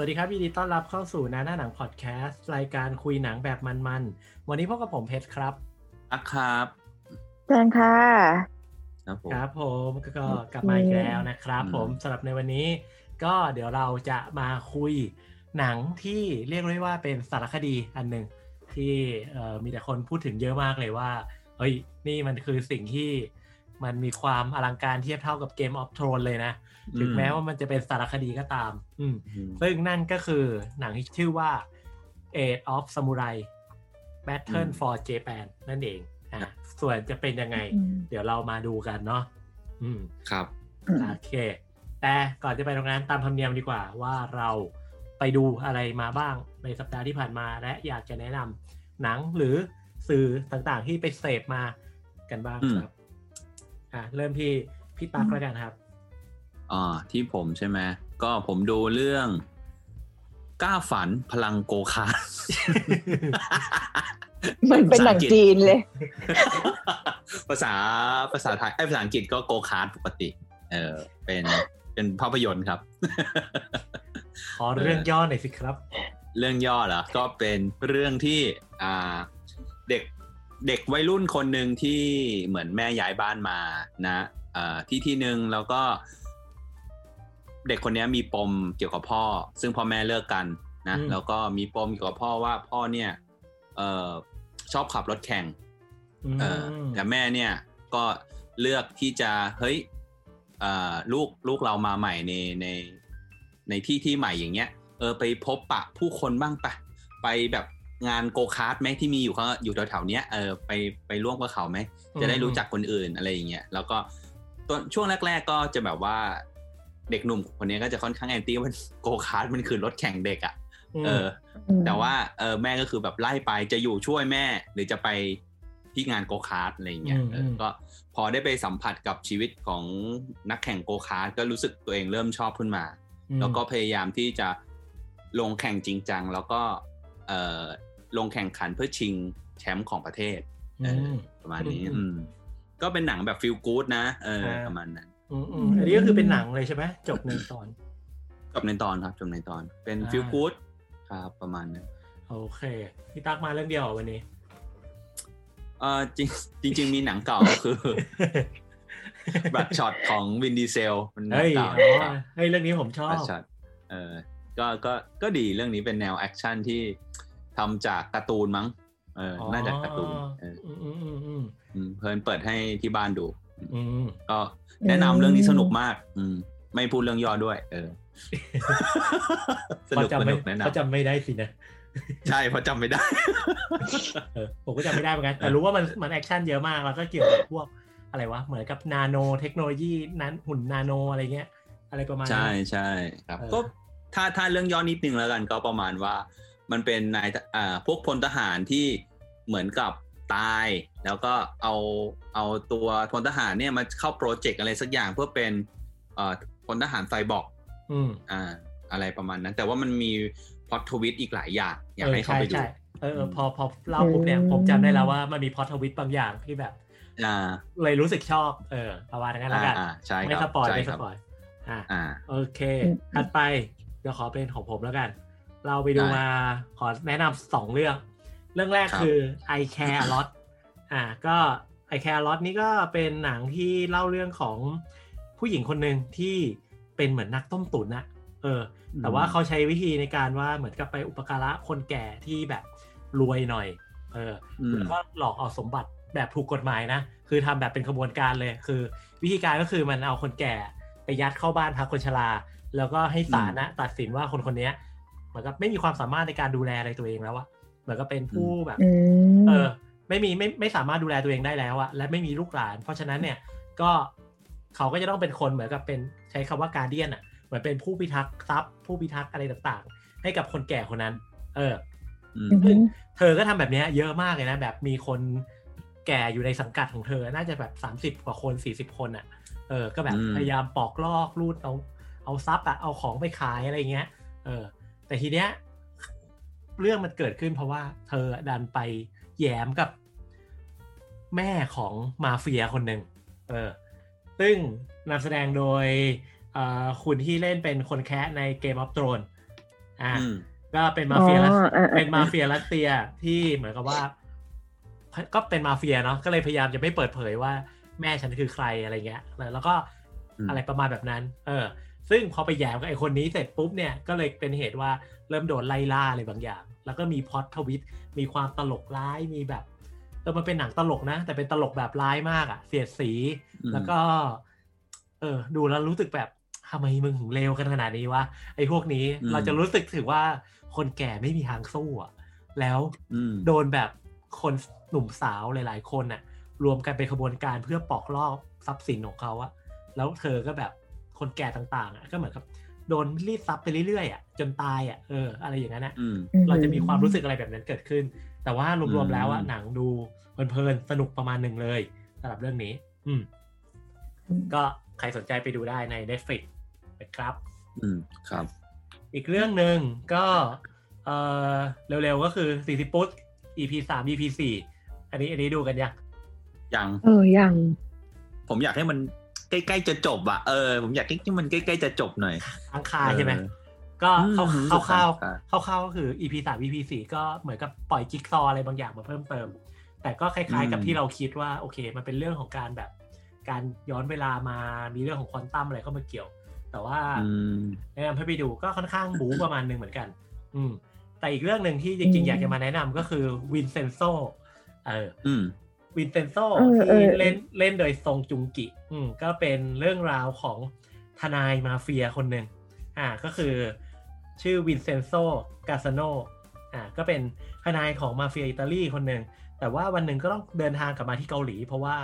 สวัสดีครับยินดีต้อนรับเข้าสู่นาหน้าหนังพอดแคสต์รายการคุยหนังแบบมันๆ วันนี้พบกับผมเพชรครับอักครับเชิญค่ะ ครับผมครับผมก็กลับมาอีกแล้วนะครับอืมผมสำหรับในวันนี้ ก็เดี๋ยวเราจะมาคุยหนังที่เรียกได้ว่าเป็นสารคดีอันหนึ่งที่เอ่อมีแต่คนพูดถึงเยอะมากเลยว่าเฮ้ยนี่มันคือสิ่งที่มันมีความอลังการเทียบเท่ากับเกมออฟทรอนเลยนะ ถึงแม้ว่ามันจะเป็นสารคดีก็ตาม อืมอืมซึ่งนั่นก็คือหนังที่ชื่อว่า Age of Samurai Battle อืม for Japan นั่นเองอะส่วนจะเป็นยังไงอืมเดี๋ยวเรามาดูกันเนาะอืมครับโอเค แต่ก่อนจะไปตรงนั้นตามธรรมเนียมดีกว่าว่าเราไปดูอะไรมาบ้างในสัปดาห์ที่ผ่านมา และอยากจะแนะนำหนังหรือสื่อต่างๆที่ไปเสพมากันบ้างอืมครับ อะเริ่มที่พี่ตั๊กแล้วกันครับ อ่าที่ผมใช่ไหมก็ผมดูเรื่องกล้าฝันพลังโกคาร์ทมันเป็นหนังจีนเลย ภาษาภาษาไทย เอ้ยภาษาอังกฤษก็โกคาร์ทปกติ เออ เป็นเป็นภาพยนตร์ครับ ขอเรื่องย่อหน่อยสิครับ เรื่องย่อเหรอ ก็เป็นเรื่องที่อ่าเด็กเด็กวัยรุ่นคนหนึ่งที่เหมือนแม่ย้ายบ้านมานะอ่าที่ที่หนึ่งแล้วก็เด็กคนนี้มีปมเกี่ยวกับพ่อ ซึ่งพ่อแม่เลิกกันนะอืมแล้วก็มีปมเกี่ยวกับพ่อว่าพ่อเนี่ยเออชอบขับรถแข่งเออแต่แม่เนี่ยก็เลือกที่จะเฮ้ยเอ่อลูกลูกเรามาใหม่ในในในที่ที่ใหม่อย่างเงี้ย เออไปพบปะผู้คนบ้างปะไปแบบงานโกคาร์ดไหมที่มีอยู่ข้างอยู่แถวๆเนี้ยเออไปไปร่วมกับเขาไหมจะได้รู้จักคนอื่นอะไรอย่างเงี้ยแล้วก็ตอนช่วงแรก ๆ ก็จะแบบว่า เด็กหนุ่มคนนี้ก็จะค่อนข้าง anti ว่าโกคาร์ดมันคือรถแข่งเด็กอะ่ะอืมเออ แต่ว่าเออแม่ก็คือแบบไล่ไปจะอยู่ช่วยแม่ หรือจะไปที่งานโกคาร์ดอะไรอย่างเงี้ยอืมเอออมก็พอได้ไปสัมผัสกับชีวิตของนักแข่งโกคาร์ดก็รู้สึกตัวเองเริ่มชอบขึ้นมา แล้วก็พยายามที่จะลงแข่งจริงจังแล้วก็เอ่อลงแข่งขันเพื่อชิงแชมป์ของประเทศเอออมประมาณนี้อืมอืมก็เป็นหนังแบบ feel good นะเอออ่าประมาณนั้น อืมอืมอันนี้ก็คือเป็นหนังเลยใช่ไหมจบในตอน จบในตอนครับจบในตอน เป็นอ่า feel good ครับประมาณนั้นโอเคพี่ตั๊กมาเรื่องเดียวเหรอวันนี้เออจริงจริง ๆ มีหนังเก่าก็คือ Bloodshot ของ Vin Diesel มันหนังเฮ้ยเก่าอ๋อเฮ้ยเรื่องนี้ผมชอบ Bloodshotเออก็ก็ก็ดีเรื่องนี้เป็นแนว action ที่ทำจากการ์ตูนมั้งเออน่าจะการ์ตูนเอออืมอืมอืมอืมอืมเพลินเปิดให้ที่บ้านดูอืม ก็แนะนำเรื่องนี้สนุกมาก อืม ไม่พูดเรื่องย่อด้วย เออสเขานุกจำสไม่นุกแนะนเขาจำไม่ได้สินะใช่เพราะจำไม่ได้เออผมก็จำไม่ได้เหมือนกัน แต่รู้ว่ามันมัน action เยอะมากแล้วก็เกี่ยวกับพวกอะไรวะ เหมือนกับนาโนเทคโนโลยีนั้นหุ่นนาโนอะไรเงี้ย อะไรประมาณนั้ใช่นใช่ครับเออก็ถ้าถ้าเรื่องย่อนิดนึงแล้วกันก็ประมาณว่า มันเป็นนายอ่าพวกพลทหารที่เหมือนกับ ตาย แล้วก็เอาเอาตัวพลทหารเนี่ยมาเข้า project อะไรสักอย่างเพื่อเป็นเอ่อพลทหารไซบอร์กอืมอ่า อะไรประมาณนั้น แต่ว่ามันมีพล็อตทวิตอีกหลายอย่างอยากเออให้เข้าใช่ไปดูใช่เออเออพอพอเล่าปุ๊บเนี่ยอืมผมจำได้แล้วว่ามันมีพอทวิตบางอย่างที่แบบอ่าเลยรู้สึกชอบ เออประมาณนั้นแล้วกันอ่าใช่ไม่คสรับปอยใช่ไม่คสรับปอยอ่าอ่าโอเคอืมถัดไปเดี๋ยวขอเป็นของผมแล้วกัน เราไปดูได้มาขอแนะนำสองเรื่องเรื่องแรกครับคือ I Care a Lot อ่าก็ I Care a Lot นี่ก็เป็นหนังที่เล่าเรื่องของผู้หญิงคนหนึ่งที่เป็นเหมือนนักต้มตุ๋นนะเออ แต่ว่าเขาใช้วิธีในการว่าเหมือนกับไปอุปการะคนแก่ที่แบบรวยหน่อย เอออืมแล้วก็หลอกเอาสมบัติแบบถูกกฎหมายนะ คือทำแบบเป็นขบวนการเลย คือ วิธีการก็คือมันเอาคนแก่ไปยัดเข้าบ้านพักคนชรา แล้วก็ให้ศาลนะตัดสินว่าคนคนเนี้ยเหมือนกับไม่มีความสามารถในการดูแลอะไรตัวเองแล้วอะเห มือนกับเป็นผู้แบบอืมเออไม่มีไม่ไม่สามารถดูแลตัวเองได้แล้วอะและไม่มีลูกหลาน เพราะฉะนั้นเนี่ยก็เขาก็จะต้องเป็นคนเหมือนกับเป็นใช้คำว่าการเดียนอะเหมือนเป็นผู้พิทักษ์ทรัพย์ ผู้พิทักษ์อะไรต่างๆ ให้กับคนแก่คนนั้น เอออืมอือหือเธอก็ทำแบบเนี้ยเยอะมากเลยนะ แบบมีคนแก่อยู่ในสังกัดของเธอ น่าจะแบบสามสิบกว่าคนสี่สิบคนอะ่ะเออ ก็แบบอืมพยายามปอกลอกรูดเอาเอาทรัพย์อะเอาของไปขายอะไรเงี้ย เออ แต่ทีเนี้ย เรื่องมันเกิดขึ้นเพราะว่าเธอดันไปแย้มกับแม่ของมาเฟียคนหนึ่งเออซึ่งนำแสดงโดยเอ่อคุณที่เล่นเป็นคนแคะใน Game of Thrones อ่าก็เป็นมาเฟียเป็นมาเฟียรัสเซียที่เหมือนกับว่า ก็เป็นมาเฟียเนาะก็เลยพยายามจะไม่เปิดเผยว่า แม่ฉันคือใครอะไรเงี้ยแล้วก็อะไรประมาณแบบนั้น เออ ซึ่งพอไปแย่กับไอ้คนนี้เสร็จปุ๊บเนี่ยก็เลยเป็นเหตุว่าเริ่มโดนไล่ล่าอะไรบางอย่าง แล้วก็มีพอดทวิตมีความตลกร้ายมีแบบเออมันเป็นหนังตลกนะ แต่เป็นตลกแบบร้ายมากอะเสียดสี แล้วก็ เออ ดูแล้วรู้สึกแบบทำไมมึงถึงเลวกันขนาดนี้วะไอ้พวกนี้เราจะรู้สึกถึงว่าคนแก่ไม่มีทางสู้อะแล้วโดนแบบคนหนุ่มสาวหลาย ๆ คนน่ะรวมกันเป็นขบวนการเพื่อปอกลอกทรัพย์สินของเขาอะแล้วเธอก็แบบ คนแก่ต่างๆอะก็เหมือนกับโดนรีดทรัพย์ไปเรื่อยๆอะจนตายอะเอออะไรอย่างนั้นอะเราจะมีความรู้สึกอะไรแบบนั้นเกิดขึ้น แต่ว่ารวมๆแล้วอะหนังดูเพลินๆสนุกประมาณหนึ่งเลยสำหรับเรื่องนี้ อืม ก็ใครสนใจไปดูได้ใน Netflix นะครับ อืมครับ อีกเรื่องหนึ่งก็เออเร็วๆก็คือสี่สิบปุ๊บ EP สาม EP สี่อันนี้อันนี้ดูกันยังยังเออยังผมอยากให้มัน ใกล้ๆจะจบอะเออผมอยากให้มันใกล้ๆจะจบหน่อยอังคาใช่ไหมก็เข้าเข้าเข้าเข้าก็คือ EP สาม EP สี่ก็เหมือนกับปล่อยจิ๊กซออะไรบางอย่างมาเพิ่มเติม แต่ก็คล้ายๆกับที่เราคิดว่าโอเค มันเป็นเรื่องของการแบบ การย้อนเวลามามีเรื่องของควอนตัมอะไรเข้ามาเกี่ยว แต่ว่าแนะนำให้ไปดูก็ค่อนข้างบู๊ประมาณนึงเหมือนกัน อืม แต่อีกเรื่องหนึ่งที่จริงๆอยากจะมาแนะนำก็คือVincenzo เออ Vincenzo ที่เล่นเล่นโดยซงจุงกิ อืมก็เป็นเรื่องราวของทนายมาเฟียคนหนึ่งอ่าก็คือชื่อ Vincenzo Cassano อ่าก็เป็นทนายของมาเฟียอิตาลีคนหนึ่งแต่ว่าวันหนึ่งก็ต้องเดินทางกลับมาที่เกาหลี เพราะว่า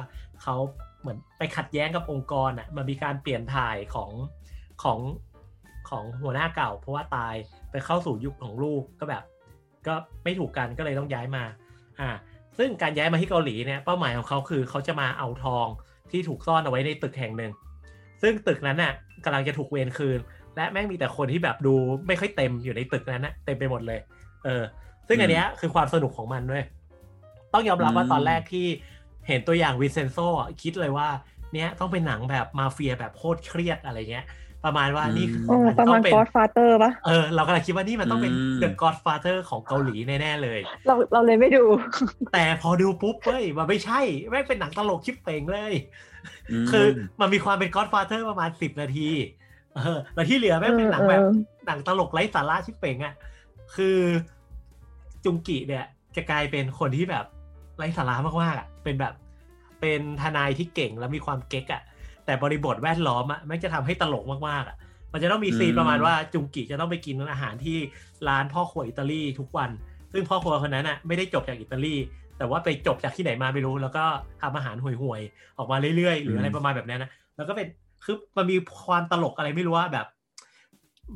เขาเหมือนไปขัดแย้งกับองค์กรอะมันมีการเปลี่ยนถ่ายของของของหัวหน้าเก่า เพราะว่าตายไปเข้าสู่ยุคของลูกก็แบบ ก็ไม่ถูกกันก็เลยต้องย้ายมา อ่า ซึ่งการย้ายมาที่เกาหลีเนี่ยเป้าหมายของเขาคือเขาจะมาเอาทองที่ถูกซ่อนเอาไว้ในตึกแห่งหนึ่ง ซึ่งตึกนั้นน่ะกำลังจะถูกเวนคืน และแม่งมีแต่คนที่แบบดูไม่ค่อยเต็มอยู่ในตึกนั้นนะเต็มไปหมดเลย เออ ซึ่งอันเนี้ยคือความสนุกของมันด้วยต้องยอมรับว่าตอนแรกที่เห็นตัวอย่างวินเซนโซคิดเลยว่าเนี้ยต้องเป็นหนังแบบมาเฟียแบบโคตรเครียดอะไรเงี้ย ประมาณว่านี่ประมาณ God father ปะเออเรากำลังคิดว่านี่มันต้องเป็น The Godfather ของเกาหลีแน่ๆเลย เราเราเลยไม่ดู แต่พอดูปุ๊บเฮ้ยมันไม่ใช่แม่งเป็นหนังตลกชิบเป๋งเลย คือมันมีความเป็น Godfather ประมาณสิบนาทีเออแล้วที่เหลือแม่งเป็นหนังแบบหนังตลกไร้สาระชิบเป๋งอะคือจุงกิเนี่ย จะกลายเป็นคนที่แบบไร้สาระมากๆอะเป็นแบบ เป็นทนายที่เก่งแล้วมีความเก๊กอะ แต่บริบทแวดล้อมอะมันจะทำให้ตลกมากๆอะมันจะต้องมีซีนประมาณว่าจุงกิจะต้องไปกินอาหารที่ร้านพ่อครัวอิตาลีทุกวัน ซึ่งพ่อครัวคนนั้นอะไม่ได้จบจากอิตาลี แต่ว่าไปจบจากที่ไหนมาไม่รู้ แล้วก็ทำอาหารห่วยๆออกมาเรื่อยๆ หรืออะไรประมาณแบบนั้นนะแล้วก็เป็นคือมันมีความตลกอะไรไม่รู้ว่าแบบ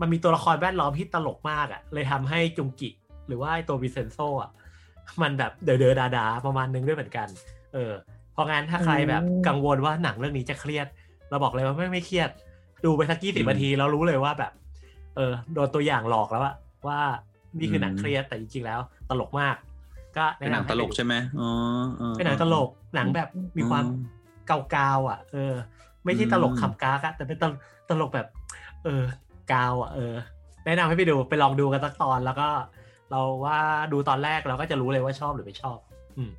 มันมีตัวละครแวดล้อมที่ตลกมากอะ่ะเลยทำให้จุงกิ หรือว่าตัววิเซนโซอะมันแบบเดอเดอดาดาประมาณนึงด้วยเหมือนกัน เออ เพราะงั้นถ้าใครแบบกังวลว่าหนังเรื่องนี้จะเครียด เราบอกเลยว่าไม่ไม่เครียด ดูไปสักกี่สิบนาทีเรารู้เลยว่าแบบ เออโดนตัวอย่างหลอกแล้วอะว่านี่คือหนังเครียดแต่จริงๆแล้ว ตลกมาก ก็เป็นหนังตลกใช่ไหมอ๋อเป็นหนังตลกหนังแบบมีความเกาๆอะ เออ ไม่ใช่ตลกขำกากอะแต่เป็นตลกแบบ เออกาวอะเออ แนะนำให้ไปดูไปลองดูกันสักตอนแล้วก็ เราว่าดูตอนแรกเราก็จะรู้เลยว่าชอบหรือไม่ชอบ อืม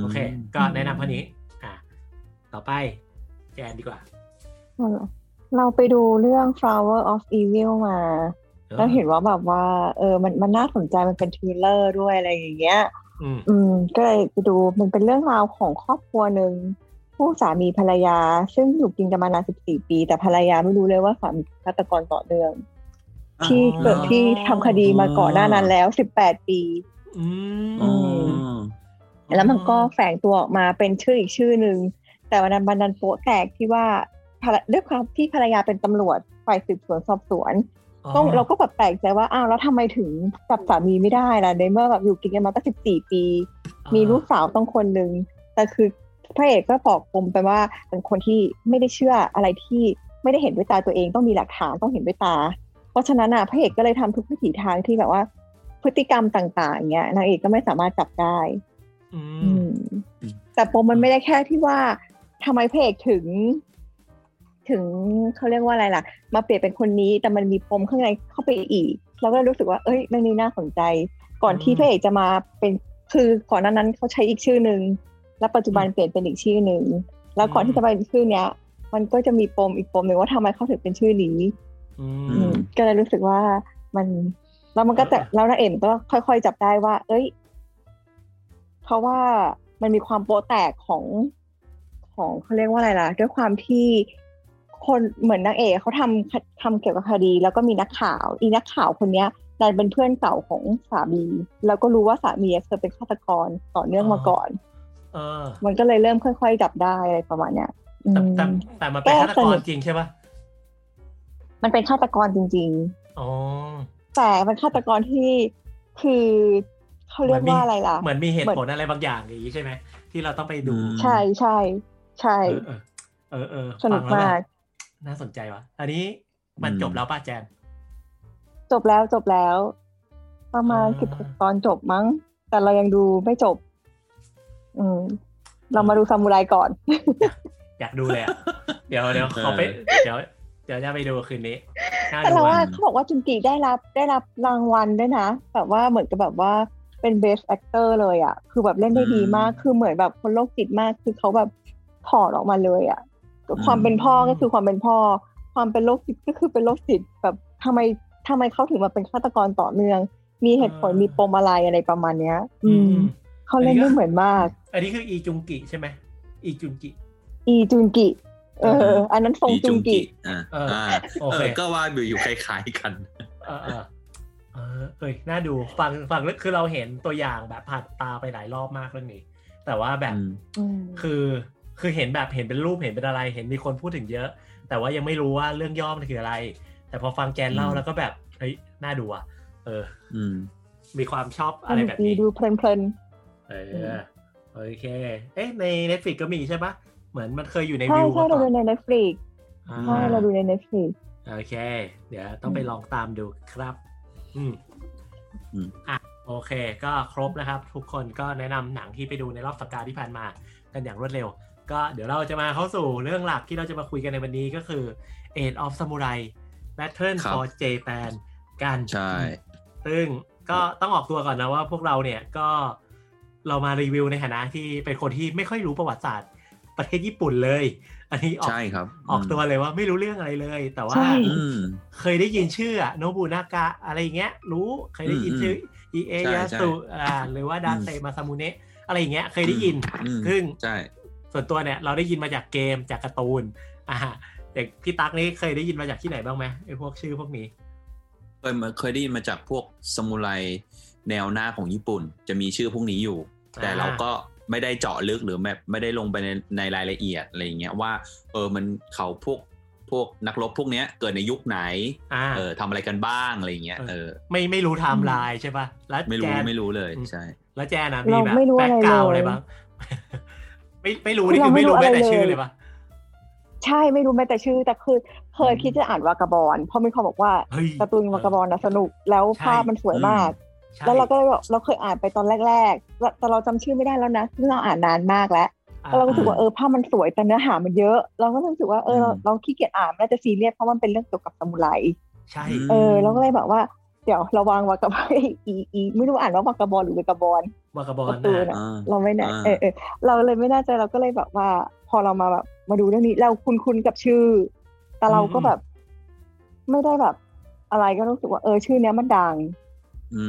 โอเค ก็แนะนำเท่านี้ อ่าต่อไป แกนดีกว่า เราไปดูเรื่อง Flower of Evil มาแล้วเห็นว่าแบบว่า เออ มันมันน่าสนใจมันเป็น thriller ด้วยอะไรอย่างเงี้ย อืม ก็เลยไปดูมันเป็นเรื่องราวของครอบครัวหนึ่งคู่สามีภรรยา ซึ่งอยู่กินกันมานานสิบสี่ปี แต่ภรรยาไม่รู้เลยว่าสามีฆาตกรต่อเนื่อง ที่เกิดที่ทำคดีมาก่อนหน้านั้นแล้วสิบแปดปีอืมแล้วมันก็แฝงตัวออกมาเป็นชื่ออีกชื่อหนึ่ง แต่วันนั้นบันดันโป๊ะแตกที่ว่าด้วยความที่ภรรยาเป็นตำรวจฝ่ายสืบสวนสอบสวนต้องเราก็แบบแปลกใจว่าอ้าวแล้วทำไมถึงจับสามีไม่ได้ล่ะในเมื่อแบบอยู่กินกันมาตั้งสิบสี่ปี มีลูกสาวต้องคนหนึ่งแต่คือพระเอกก็บอกผมไปว่าเป็นคนที่ไม่ได้เชื่ออะไรที่ไม่ได้เห็นด้วยตาตัวเองต้องมีหลักฐานต้องเห็นด้วยตา เพราะฉะนั้นอะพระเอกก็เลยทำทุกวิถีทางที่แบบว่า พฤติกรรมต่างๆเงี้ยนางเอกก็ไม่สามารถจับได้แต่ปมมันไม่ได้แค่ที่ว่า ทำไมพระเอกถึง ถึงเขาเรียกว่าอะไรล่ะ มาเปลี่ยนเป็นคนนี้แต่มันมีปมข้างในเข้าไปอีก เราก็รู้สึกว่า เอ้ยเรื่องนี้น่าสนใจ ก่อนที่พระเอกจะมาเป็นคือก่อนนั้นเขาใช้อีกชื่อหนึ่งแล้วปัจจุบันเปลี่ยนเป็นอีกชื่อหนึ่งแล้วก่อนที่จะไปชื่อเนี้ย มันก็จะมีปมอีกปมหนึ่งว่าทำไมเขาถึงเป็นชื่อนี้ก็เลยรู้สึกว่ามันแล้วมันก็แต่แล้วนางเอกก็ค่อย ๆ จับได้ว่า เอ้ย เพราะว่ามันมีความโปแตกของ ของเขาเรียกว่าอะไรล่ะ ด้วยความที่คนเหมือนนางเอกเขาทำทำเกี่ยวกับคดี แล้วก็มีนักข่าว อีนักข่าวคนเนี้ยดันเป็นเพื่อนเก่าของสามี แล้วก็รู้ว่าสามีเคยเป็นฆาตกรต่อเนื่องมาก่อนเออมันก็เลยเริ่มค่อยๆจับได้อะไรประมาณเนี้ยแต่แต่แต่มันเป็นฆาตกรจริงใช่ปะมันเป็นฆาตกรจริงๆอ๋อแต่เป็นฆาตกรที่คือเขาเรียกว่าอะไรล่ะ เหมือนมีเหตุผลอะไรบางอย่างอย่างนี้ใช่ไหมที่เราต้องไปดู ใช่ใช่ ใช่ เออเออสนุกมาก น่าสนใจวะอันนี้มันจบแล้วป้าแจน จบแล้วจบแล้ว ประมาณสิบหกตอนจบมั้ง แต่เรายังดูไม่จบ อืม เรามาดูซามูไรก่อน อยากดูเลยอะ เดี๋ยวเดี๋ยวเขาไป เดี๋ยวเดี๋ยวจะไปดูคืนนี้แต่เราว่าเขาบอกว่าจุนกีได้รับได้รับรางวัลด้วยนะ แบบว่าเหมือนกับแบบว่าเป็น best actor เลยอะ คือแบบเล่นได้ดีมาก คือเหมือนแบบคนโรคจิตมาก คือเขาแบบ ถอดออกมาเลยอะความเป็นพ่อก็คือความเป็นพ่อ ความเป็นโรคจิตก็คือเป็นโรคจิตแบบทำไมทำไมเขาถึงมาเป็นฆาตกรต่อเนื่อง มีเหตุผลมีปมอะไรอะไรประมาณเนี้ย อืมเขาเล่นได้เหมือนมาก อันนี้คืออีจุงกิใช่ไหมอีจุงกิ อีจุงกิ เออ อันนั้นฟงจุงกิอ่าโอเคก็ว่าอยู่อยู่คล้ายๆกันเออเออเอ้ยน่าดูฟังฟังคือเราเห็นตัวอย่างแบบผ่านตาไปหลายรอบมากเรื่องนี้ แต่ว่าแบบคือ คือเห็นแบบเห็นเป็นรูปเห็นเป็นอะไร เห็นมีคนพูดถึงเยอะ แต่ว่ายังไม่รู้ว่าเรื่องย่อมันคืออะไร แต่พอฟังแกนเล่าแล้วก็แบบเฮ้ยน่าดูอะเอออืมมีความชอบอะไรแบบนี้ดูเพลินๆเออโอเค เอ๊ะใน Netflix ก็มีใช่ปะเหมือนมันเคยอยู่ในวิวใช่เราดูใน Netflix ใช่เราดูใน Netflix โอเค เดี๋ยวต้องไปลองตามดูครับ อืมอะโอเค ก็ครบนะครับ ทุกคนก็แนะนำหนังที่ไปดูในรอบสัปดาห์ที่ผ่านมา กันอย่างรวดเร็ว ก็เดี๋ยวเราจะมาเข้าสู่เรื่องหลักที่เราจะมาคุยกันในวันนี้ก็คือ Age of Samurai Battle for Japan กันใช่ซึ่งก็ต้องออกตัวก่อนนะว่าพวกเราเนี่ยก็เรามารีวิวในฐานะที่เป็นคนที่ไม่ค่อยรู้ประวัติศาสตร์ประเทศญี่ปุ่นเลย อันนี้ออกใช่ครับ ออกตัวเลยว่าไม่รู้เรื่องอะไรเลย แต่ว่าเคยได้ยินชื่อโนบุนากะอะไรเงี้ย รู้เคยได้ยินชื่ออิเอยาสุอ่าหรือว่าดาเซมาซามุเนะอะไรเงี้ยเคยได้ยินซึ่ง ส่วนตัวเนี่ยเราได้ยินมาจากเกมจากการ์ตูนอ่าแต่พี่ตั๊กนี่เคยได้ยินมาจากที่ไหนบ้างไหมไอ้พวกชื่อพวกนี้เคยเคยได้ยินมาจากพวกสมุไรแนวหน้าของญี่ปุ่น จะมีชื่อพวกนี้อยู่ แต่เราก็ไม่ได้เจาะลึกหรือแบบไม่ได้ลงไปในในรายละเอียดอะไรเงี้ยว่า เออมันเขาพวกพวกนักรบพวกเนี้ยเกิดในยุคไหนเออทำอะไรกันบ้างอะไรเงี้ยเออไม่ไม่รู้ไทม์ไลน์ใช่ป่ะแล้วไม่รู้ไม่รู้เลยใช่ แล้วแจนะมีแบบ background อะไรบ้าง ไม่ไม่รู้นี่คือไม่รู้แม้แต่ชื่อเลยป่ะใช่ไม่รู้แม้แต่ชื่อแต่คือเคยคิดจะอ่าน Vagabond เพราะมีคนบอกว่าการ์ตูน Vagabond นะสนุกแล้วภาพมันสวยมาก แล้วเราก็เลยบอกเราเคยอ่านไปตอนแรกๆแต่เราจำชื่อไม่ได้แล้วนะซึ่งเราอ่านนานมากแล้วแล้วเราก็รู้สึกว่าเออภาพมันสวยแต่เนื้อหามันเยอะ เราก็รู้สึกว่าเออเราขี้เกียจอ่านน่าจะซีเรียสเพราะมันเป็นเรื่องเกี่ยวกับสมุไรใช่เออเราก็เลยแบบว่า เดี๋ยวระวังวากาบอลอีอีไม่รู้อ่านว่าวากาบอลหรือวากาบอลวากาบอลนะเราไม่แน่เออเออเราเลยไม่แน่ใจเราก็เลยแบบว่า พอเรามาแบบมาดูเรื่องนี้เราคุ้นๆกับชื่อ แต่เราก็แบบ ไม่ได้แบบ อะไรก็รู้สึกว่าเออชื่อเนี้ยมันดัง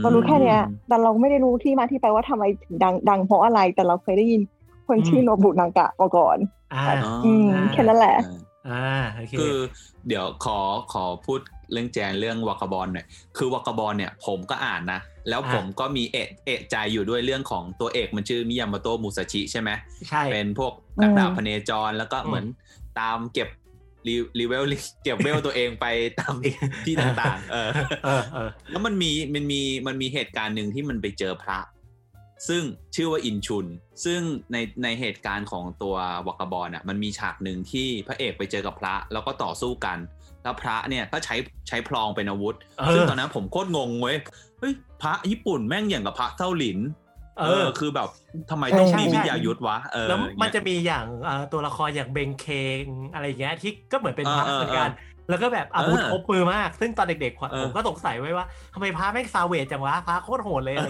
เรารู้แค่เนี้ย แต่เราไม่ได้รู้ที่มาที่ไปว่าทำไมถึงดัง ดังเพราะอะไรแต่เราเคยได้ยินคนชื่อโนบุนางกะมาก่อนอืมแค่นั้นแหละ อ่าคือเดี๋ยวขอขอพูดเรื่องแจนเรื่องวากาบอลหน่อยคือวากาบอลเนี่ยผมก็อ่านนะ แล้วผมก็มีเอะเอะใจอยู่ด้วยเรื่องของตัวเอกมันชื่อมิยามาโตะมุสชิใช่ไหมใช่เป็นพวกนักดาบพเนจรแล้วก็เหมือนตามเก็บรีเวลเก็บเวลตัวเองไปตามที่ต่างๆ เออแล้วมันมีมันมีมันมีเหตุการณ์หนึ่งที่มันไปเจอพระ ซึ่งชื่อว่าอินชุน ซึ่งในในเหตุการณ์ของตัววักบอลอะมันมีฉากหนึ่งที่พระเอกไปเจอกับพระแล้วก็ต่อสู้กัน แล้วพระเนี่ยก็ใช้ใช้พลองเป็นอาวุธ ซึ่งตอนนั้นผมโคตรงงเว้ยเฮ้ยพระญี่ปุ่นแม่งอย่างกับพระเท่าหลินเออคือแบบทำไมต้องมีวิทยายุทธวะเออแล้วมันจะมีอย่างตัวละครอย่างเบงเคงอะไรเงี้ยที่ก็เหมือนเป็นพระเหมือนกัน แล้วก็แบบอาวุธครบมือมาก ซึ่งตอนเด็กๆผมก็สงสัยไว้ว่าทำไมพระแม่งซาเวจจังวะพระโคตรโหดเลยอะไร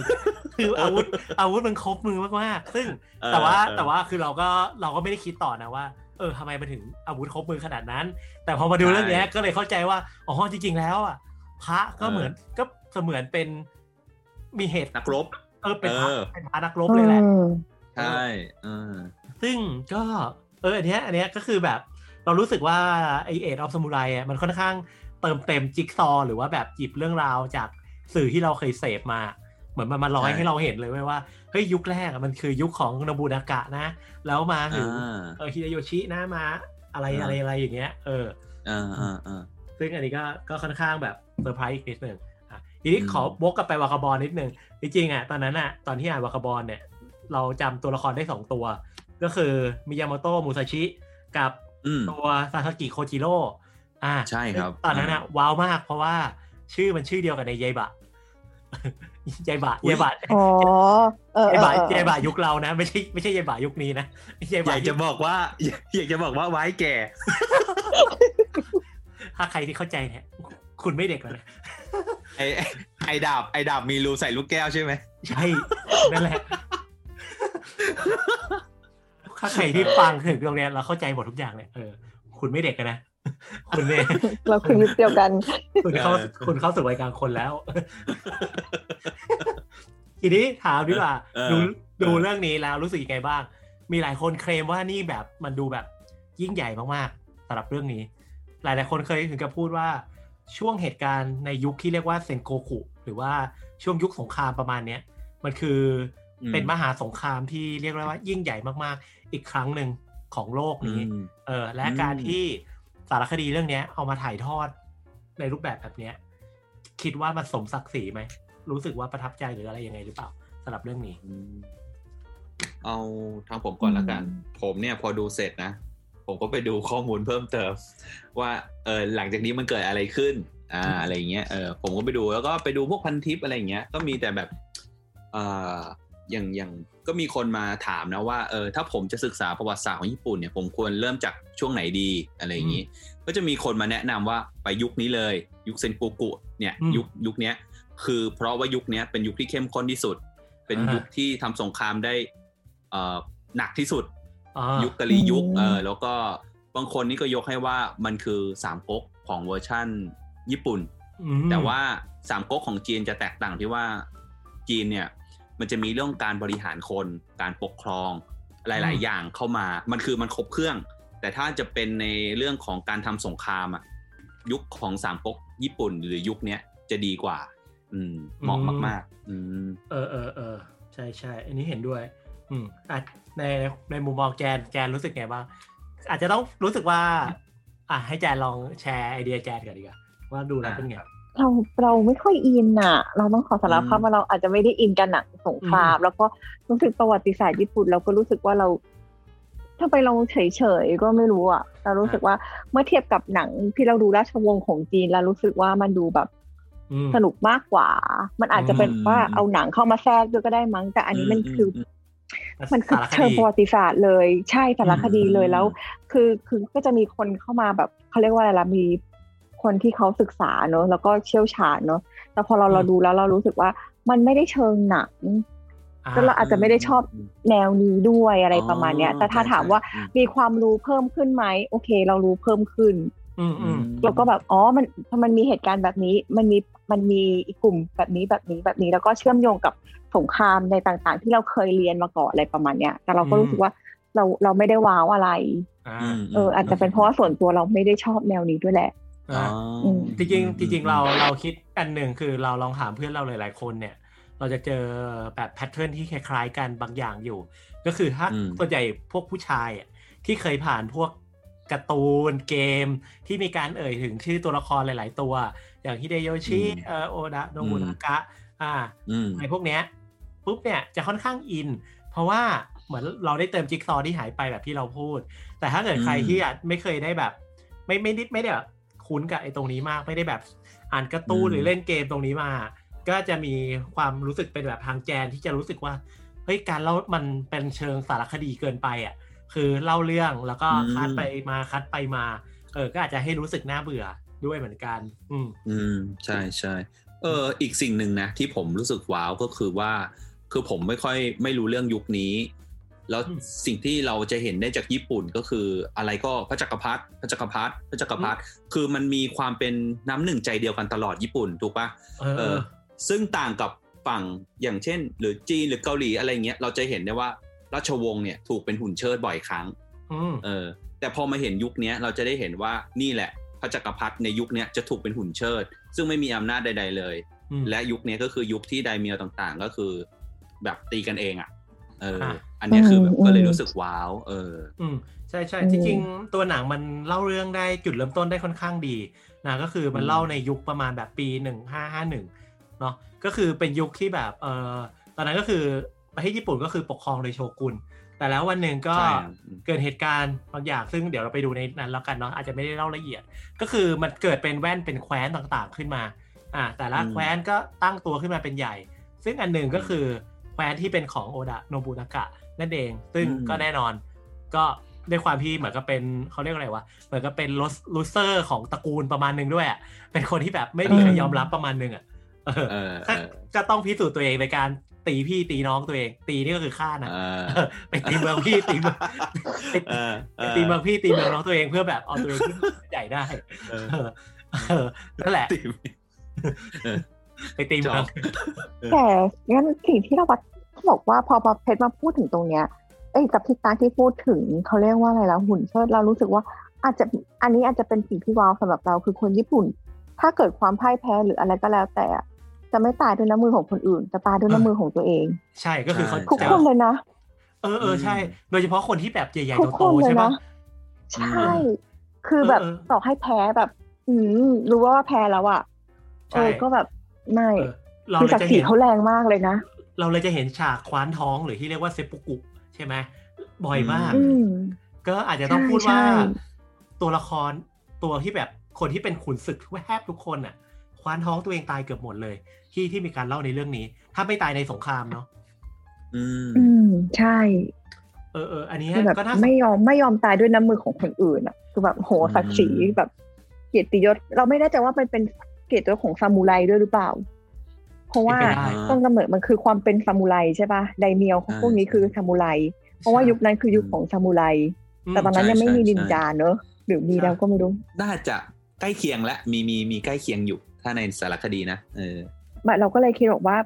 คืออาวุธอาวุธมันครบมือมากๆซึ่งแต่ว่าแต่ว่าคือเราก็เราก็ไม่ได้คิดต่อนะว่าเออทำไมมันถึงอาวุธครบมือขนาดนั้น แต่พอมาดูเรื่องนี้ก็เลยเข้าใจว่าอ๋อจริง ๆ แล้วอะพระก็เหมือนก็เสมือนเป็นมีเหตุนักรบเออเป็นพระเป็นพระนักรบเลยแหละใช่เออซึ่งก็เอออันเนี้ยอันเนี้ยก็คือแบบ เรารู้สึกว่าไอ้ Age of Samurai อะมันค่อนข้างเติมเต็มจิ๊กซอว์ หรือว่าแบบหยิบเรื่องราวจากสื่อที่เราเคยเสพมา เหมือนมันมาร้อยให้เราเห็นเลยว่าเฮ้ยยุคแรกมันคือยุคของโนบุนากะนะ แล้วมาถึงเออฮิเดโยชินะมาอะไรอะไรอะไรอย่างเงี้ย เอออ่าอ่าอ่าซึ่งอันนี้ก็ก็ค่อนข้างแบบเซอร์ไพรส์อีกนิดหนึ่งทีนี้ขอวกกลับไป Vagabond นิดนึงจริงๆอะตอนนั้นอะตอนที่อ่านวากาบอลเนี่ย เราจำตัวละครได้สองตัว ก็คือมิยาโมโตะมูซาชิ กับ ตัวซาสกิโคจิโร่อ่าใช่ครับ ตอนนั้นอะว้าวมากเพราะว่าชื่อมันชื่อเดียวกับในยายบะยายบะยายบะอ๋อยายบะยายบะยุคเรานะ ไม่ใช่ไม่ใช่ยายบะยุคนี้นะยายบะอยากจะบอกว่า อยากจะบอกว่าไว้แก่ ถ้าใครที่เข้าใจเนี่ยคุณไม่เด็กเลยไอไอดาบไอดาบมีรูใส่ลูกแก้วใช่ไหมใช่ นั่นแหละ ถ้าใครที่ฟังถึงตรงนี้เราเข้าใจหมดทุกอย่างเลยเออคุณไม่เด็กกันนะคุณเนี่ยเราคือยุคเดียวกัน คุณเข้าคุณเข้าสู่วัยกลางคนแล้ว ทีนี้ถามดีกว่าดูดูเรื่องนี้แล้วรู้สึกยังไงบ้าง มีหลายคนเคลมว่านี่แบบมันดูแบบยิ่งใหญ่มากๆสำหรับเรื่องนี้ หลายหลายคนเคยถึงกับพูดว่าช่วงเหตุการณ์ในยุคที่เรียกว่าเซนโกคุหรือว่าช่วงยุคสงครามประมาณเนี้ยมันคือ เป็นมหาสงครามที่เรียกว่ายิ่งใหญ่มากๆ อีกครั้งหนึ่งของโลกนี้ เออ และการที่สารคดีเรื่องนี้เอามาถ่ายทอดในรูปแบบแบบเนี้ยคิดว่ามันสมศักดิ์ศรีไหม รู้สึกว่าประทับใจหรืออะไรยังไงหรือเปล่าสำหรับเรื่องนี้ เอาทางผมก่อนละกัน ผมเนี่ยพอดูเสร็จนะ ผมก็ไปดูข้อมูลเพิ่มเติม ว่าเออหลังจากนี้มันเกิดอะไรขึ้น อ่าอะไรเงี้ยเออผมก็ไปดูแล้วก็ไปดูพวกพันทิปอะไรเงี้ยก็มีแต่แบบ เอ่อ อย่างอย่างก็มีคนมาถามนะว่าเออถ้าผมจะศึกษาประวัติศาสตร์ของญี่ปุ่นเนี่ยผมควรเริ่มจากช่วงไหนดีอะไรอย่างนี้ ก็จะมีคนมาแนะนำว่าไปยุคนี้เลย ยุคเซนโกกุเนี่ยยุคยุคนี้คือเพราะว่ายุคนี้เป็นยุคที่เข้มข้นที่สุด เป็นยุคที่ทำสงครามได้เอ่อหนักที่สุด ยุคกลียุคเออแล้วก็บางคนนี่ก็ยกให้ว่ามันคือสามก๊กของเวอร์ชั่นญี่ปุ่น แต่ว่าสามก๊กของจีนจะแตกต่างที่ว่าจีนเนี่ย มันจะมีเรื่องการบริหารคน การปกครองหลาย ๆ อย่างเข้ามา มันคือมันครบเครื่อง แต่ถ้าจะเป็นในเรื่องของการทำสงครามอะยุคของสามก๊กญี่ปุ่นหรือยุคเนี้ยจะดีกว่า อืมเหมาะมากๆ อืมเออเออเออใช่ใช่อันนี้เห็นด้วย อืมอะในในมุมมองแจนแจนรู้สึกไงบ้างอาจจะต้องรู้สึกว่า อะให้แจนลองแชร์ไอเดียแจนก่อนดีกว่าว่าดูแล้วเป็นไง เราเราไม่ค่อยอินอะเราต้องขอสารภาพว่าเราอาจจะไม่ได้อินกันหนังสงคราม แล้วก็รู้สึกประวัติศาสตร์ญี่ปุ่นเราก็รู้สึกว่าเราถ้าไปเราเฉยๆก็ไม่รู้อะเรารู้สึกว่าเมื่อเทียบกับหนังที่เราดูราชวงศ์ของจีนเรารู้สึกว่ามันดูแบบสนุกมากกว่า มันอาจจะเป็นว่าเอาหนังเข้ามาแทรกด้วยก็ได้มั้ง แต่อันนี้มันคือ มันคือเชิงประวัติศาสตร์เลย ใช่สารคดีเลยแล้ว คือคือก็จะมีคนเข้ามาแบบเขาเรียกว่าอะไรล่ะมี คนที่เขาศึกษาเนอะแล้วก็เชี่ยวชาญเนอะแต่พอเราเราดูแล้วเรารู้สึกว่ามันไม่ได้เชิงหนังก็เราอาจจะไม่ได้ชอบแนวนี้ด้วยอะไรประมาณเนี้ย แต่ถ้าถามว่ามีความรู้เพิ่มขึ้นไหมโอเค เรารู้เพิ่มขึ้นแล้วก็แบบอ๋อมันมันมีเหตุการณ์แบบนี้ มันมีมันมีกลุ่มแบบนี้แบบนี้แบบนี้ แล้วก็เชื่อมโยงกับสงครามในต่างๆ ที่เราเคยเรียนมาก่อนอะไรประมาณเนี้ยแต่เราก็รู้สึกว่าเราเราไม่ได้ว้าวอะไรเอออาจจะเป็นเพราะว่าส่วนตัวเราไม่ได้ชอบแนวนี้ด้วยแหละ จริงจริงเราเราคิดอันหนึ่งคือเราลองถามเพื่อนเราหลายๆคนเนี่ย เราจะเจอแบบ pattern ที่คล้ายๆกันบางอย่างอยู่ ก็คือถ้าส่วนใหญ่พวกผู้ชายอะที่เคยผ่านพวกการ์ตูนเกมที่มีการเอ่ยถึงชื่อตัวละครหลาย ๆ ตัว อย่างฮิเดโยชิเออโอดะโนบุนากะอ่าในพวกเนี้ยปุ๊บเนี่ยจะค่อนข้างอิน เพราะว่าเหมือนเราได้เติมจิ๊กซอว์ที่หายไปแบบที่เราพูด แต่ถ้าเกิดใครที่อาจไม่เคยได้แบบ ไม่ไม่ได้ไม่ได้แบบ คุ้นกับไอ้ตรงนี้มากไม่ได้แบบอ่านการ์ตูนหรือเล่นเกมตรงนี้มา ก็จะมีความรู้สึกเป็นแบบทางแจนที่จะรู้สึกว่าฮ้ยการเล่ามันเป็นเชิงสารคดีเกินไปอะคือเล่าเรื่องแล้วก็คัดไปมาคัดไปมา เออ ก็อาจจะให้รู้สึกน่าเบื่อด้วยเหมือนกัน อืม อืม ใช่ใช่เออ อีกสิ่งหนึ่งนะ ที่ผมรู้สึกว้าวก็คือว่า คือผมไม่ค่อยไม่รู้เรื่องยุคนี้ แล้วสิ่งที่เราจะเห็นได้จากญี่ปุ่นก็คืออะไรก็พระจักรพรรดิพระจักรพรรดิพระจักรพรรดิคือมันมีความเป็นน้ำหนึ่งใจเดียวกันตลอดญี่ปุ่นถูกปะเออซึ่งต่างกับฝั่งอย่างเช่น หรือจีนหรือเกาหลีอะไรเงี้ยเราจะเห็นได้ว่าราชวงศ์เนี่ยถูกเป็นหุ่นเชิดบ่อยครั้งเออ แต่พอมาเห็นยุคนี้เราจะได้เห็นว่านี่แหละพระจักรพรรดิในยุคนี้จะถูกเป็นหุ่นเชิด ซึ่งไม่มีอำนาจใด ๆ เลย และยุคนี้ก็คือยุคที่ไดเมียวต่างๆ ก็คือ แบบตีกันเองอะ เออ อันนี้คือแบบก็เลยรู้สึกว้าว เออ อืมใช่ใช่จริงๆตัวหนังมันเล่าเรื่องได้จุดเริ่มต้นได้ค่อนข้างดีนะก็คือมันเล่าในยุคประมาณแบบปีหนึ่งห้าห้าหนึ่งเนาะก็คือเป็นยุคที่แบบเออตอนนั้นก็คือประเทศญี่ปุ่นก็คือปกครองโดยโชกุนแต่แล้ววันหนึ่งก็เกิดเหตุการณ์บางอย่างซึ่งเดี๋ยวเราไปดูในนั้นแล้วกันเนาะอาจจะไม่ได้เล่าละเอียด ก็คือมันเกิดเป็นแว่นเป็นแคว้นต่างๆขึ้นมาอ่าแต่ละแคว้นก็ตั้งตัวขึ้นมาเป็นใหญ่ ซึ่งอันหนึ่งก็คือ แคว้นที่เป็นของโอดะโนบุนากะนั่นเอง ซึ่งก็แน่นอน ก็ด้วยความที่เหมือนกับเป็นเขาเรียกอะไรวะเหมือนกับเป็นลูเซอร์ของตระกูลประมาณนึงด้วยอะเป็นคนที่แบบไม่มีใครยอมรับประมาณนึงอะก็ต้องพิสูจน์ตัวเองในการตีพี่ตีน้องตัวเอง ตีนี่ก็คือฆ่านะไปตีเมืองพี่ตีเมืองไปตีเมืองพี่ตีเมืองน้องตัวเองเพื่อแบบเอาตัวเองขึ้นใหญ่ได้นั่นแหละไปตีเมืองแต่งั้นสิ่งที่เราวัด บอกว่าพอพอเพชรมาพูดถึงตรงเนี้ยเอ้กับพี่ตาที่พูดถึงเขาเรียกว่าอะไรแล้วหุ่นเชิดเรารู้สึกว่าอาจจะอันนี้อาจจะเป็นสิ่งที่ว้าวสำหรับเราคือคนญี่ปุ่น ถ้าเกิดความพ่ายแพ้หรืออะไรก็แล้วแต่จะไม่ตายด้วยน้ำมือของคนอื่น จะตายด้วยน้ำมือของตัวเอง ใช่ก็คือเขาทุกคนเลยนะเออเออใช่ โดยเฉพาะคนที่แบบใหญ่ๆโตๆใช่ไหมใช่ คือแบบต่อให้แพ้แบบ อืมรู้ว่าแพ้แล้วอะเออก็แบบไม่คือศักดิ์ศรีเขาแรงมากเลยนะ เราเลยจะเห็นฉากคว้านท้องหรือที่เรียกว่าเซปุกุใช่ไหมบ่อยมาก ก็อาจจะต้องพูดว่าตัวละครตัวที่แบบคนที่เป็นขุนศึกแทบทุกคนอะ คว้านท้องตัวเองตายเกือบหมดเลย ที่ที่มีการเล่าในเรื่องนี้ ถ้าไม่ตายในสงครามเนาะอืมอืมใช่ เออเอออันนี้ก็น่าไม่ยอมไม่ยอมตายด้วยน้ำมือของคนอื่นอะ คือแบบโหศักดิ์ศรีแบบ เกียรติยศ เราไม่แน่ใจว่ามันเป็นเกียรติยศของซามูไรด้วยหรือเปล่า เพราะว่าต้นกำเนิดมันคือความเป็นซามูไรใช่ป่ะไดเมียวของพวกนี้คือซามูไร เพราะว่ายุคนั้นคือยุคของซามูไร แต่ตอนนั้นยังไม่มีดินจาเนอะหรือมีแล้วก็ไม่รู้ น่าจะใกล้เคียงและมีมีมีใกล้เคียงอยู่ ถ้าในสารคดีนะเออเราก็เลยคิดว่าว่า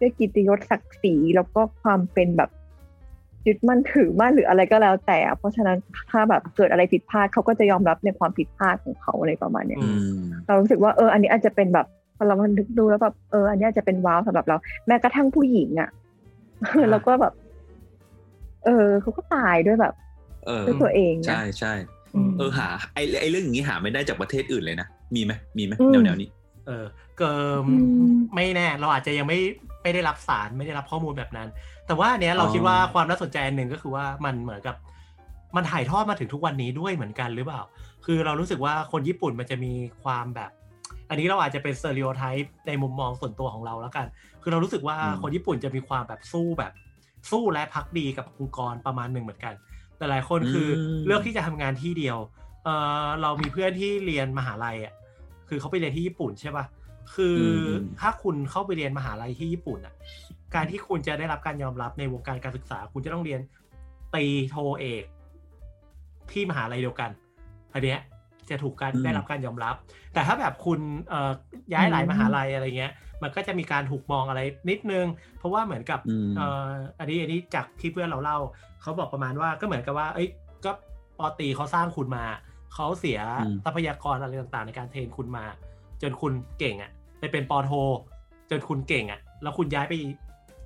ด้วยกิตยศศักดิ์ศรีแล้วก็ความเป็นแบบยึดมั่นถือมั่นหรืออะไรก็แล้วแต่ เพราะฉะนั้นถ้าแบบเกิดอะไรผิดพลาดเขาก็จะยอมรับในความผิดพลาดของเขาอะไรประมาณเนี้ยเรารู้สึกว่าเออ อันนี้อาจจะเป็นแบบ พอเราบันทึกดูแล้วแบบเอออันนี้อาจจะเป็นว้าวสำหรับเรา แม้กระทั่งผู้หญิงอะแล้วก็แบบ เออเขาก็ตายด้วยแบบด้วยตัวเองใช่ใช่เออหาไอไอเรื่องอย่างนี้หาไม่ได้จากประเทศอื่นเลยนะมีไหมมีไหมแนวแนวนี้ เออเกิมไม่แน่ เราอาจจะยังไม่ไม่ได้รับสารไม่ได้รับข้อมูลแบบนั้น แต่ว่าเนี้ยเราคิดว่าความน่าสนใจอันหนึ่งก็คือว่ามันเหมือนกับ มันถ่ายทอดมาถึงทุกวันนี้ด้วยเหมือนกันหรือเปล่า คือเรารู้สึกว่าคนญี่ปุ่นมันจะมีความแบบ อันนี้เราอาจจะเป็นเซอริโอไทป์ในมุมมองส่วนตัวของเราแล้วกัน คือเรารู้สึกว่าคนญี่ปุ่นจะมีความแบบสู้แบบ สู้และพักดีกับองค์กรประมาณหนึ่งเหมือนกัน แต่หลายคนคือเลือกที่จะทำงานที่เดียวเออเรามีเพื่อนที่เรียนมหาลัยอะคือเขาไปเรียนที่ญี่ปุ่นใช่ปะ่ะคือถ้าคุณเข้าไปเรียนมหาลัยที่ญี่ปุ่นอะ การที่คุณจะได้รับการยอมรับในวงการการศึกษา คุณจะต้องเรียนตีโทเอกที่มหาลัยเดียวกันอันเนี้ย จะถูกการได้รับการยอมรับ แต่ถ้าแบบคุณเอ่อย้ายหลายมหาลัยอะไรเงี้ย มันก็จะมีการถูกมองอะไรนิดนึง เพราะว่าเหมือนกับเอ่ออันนี้อันนี้จากที่เพื่อนเราเล่าเขาบอกประมาณว่าก็เหมือนกับว่า เอ้ยก็ปอตีเขาสร้างคุณมาเขาเสียทรัพยากรอะไรต่างๆ ในการเทรนคุณมา จนคุณเก่งอะไปเป็นปอโท จนคุณเก่งอะ แล้วคุณย้ายไป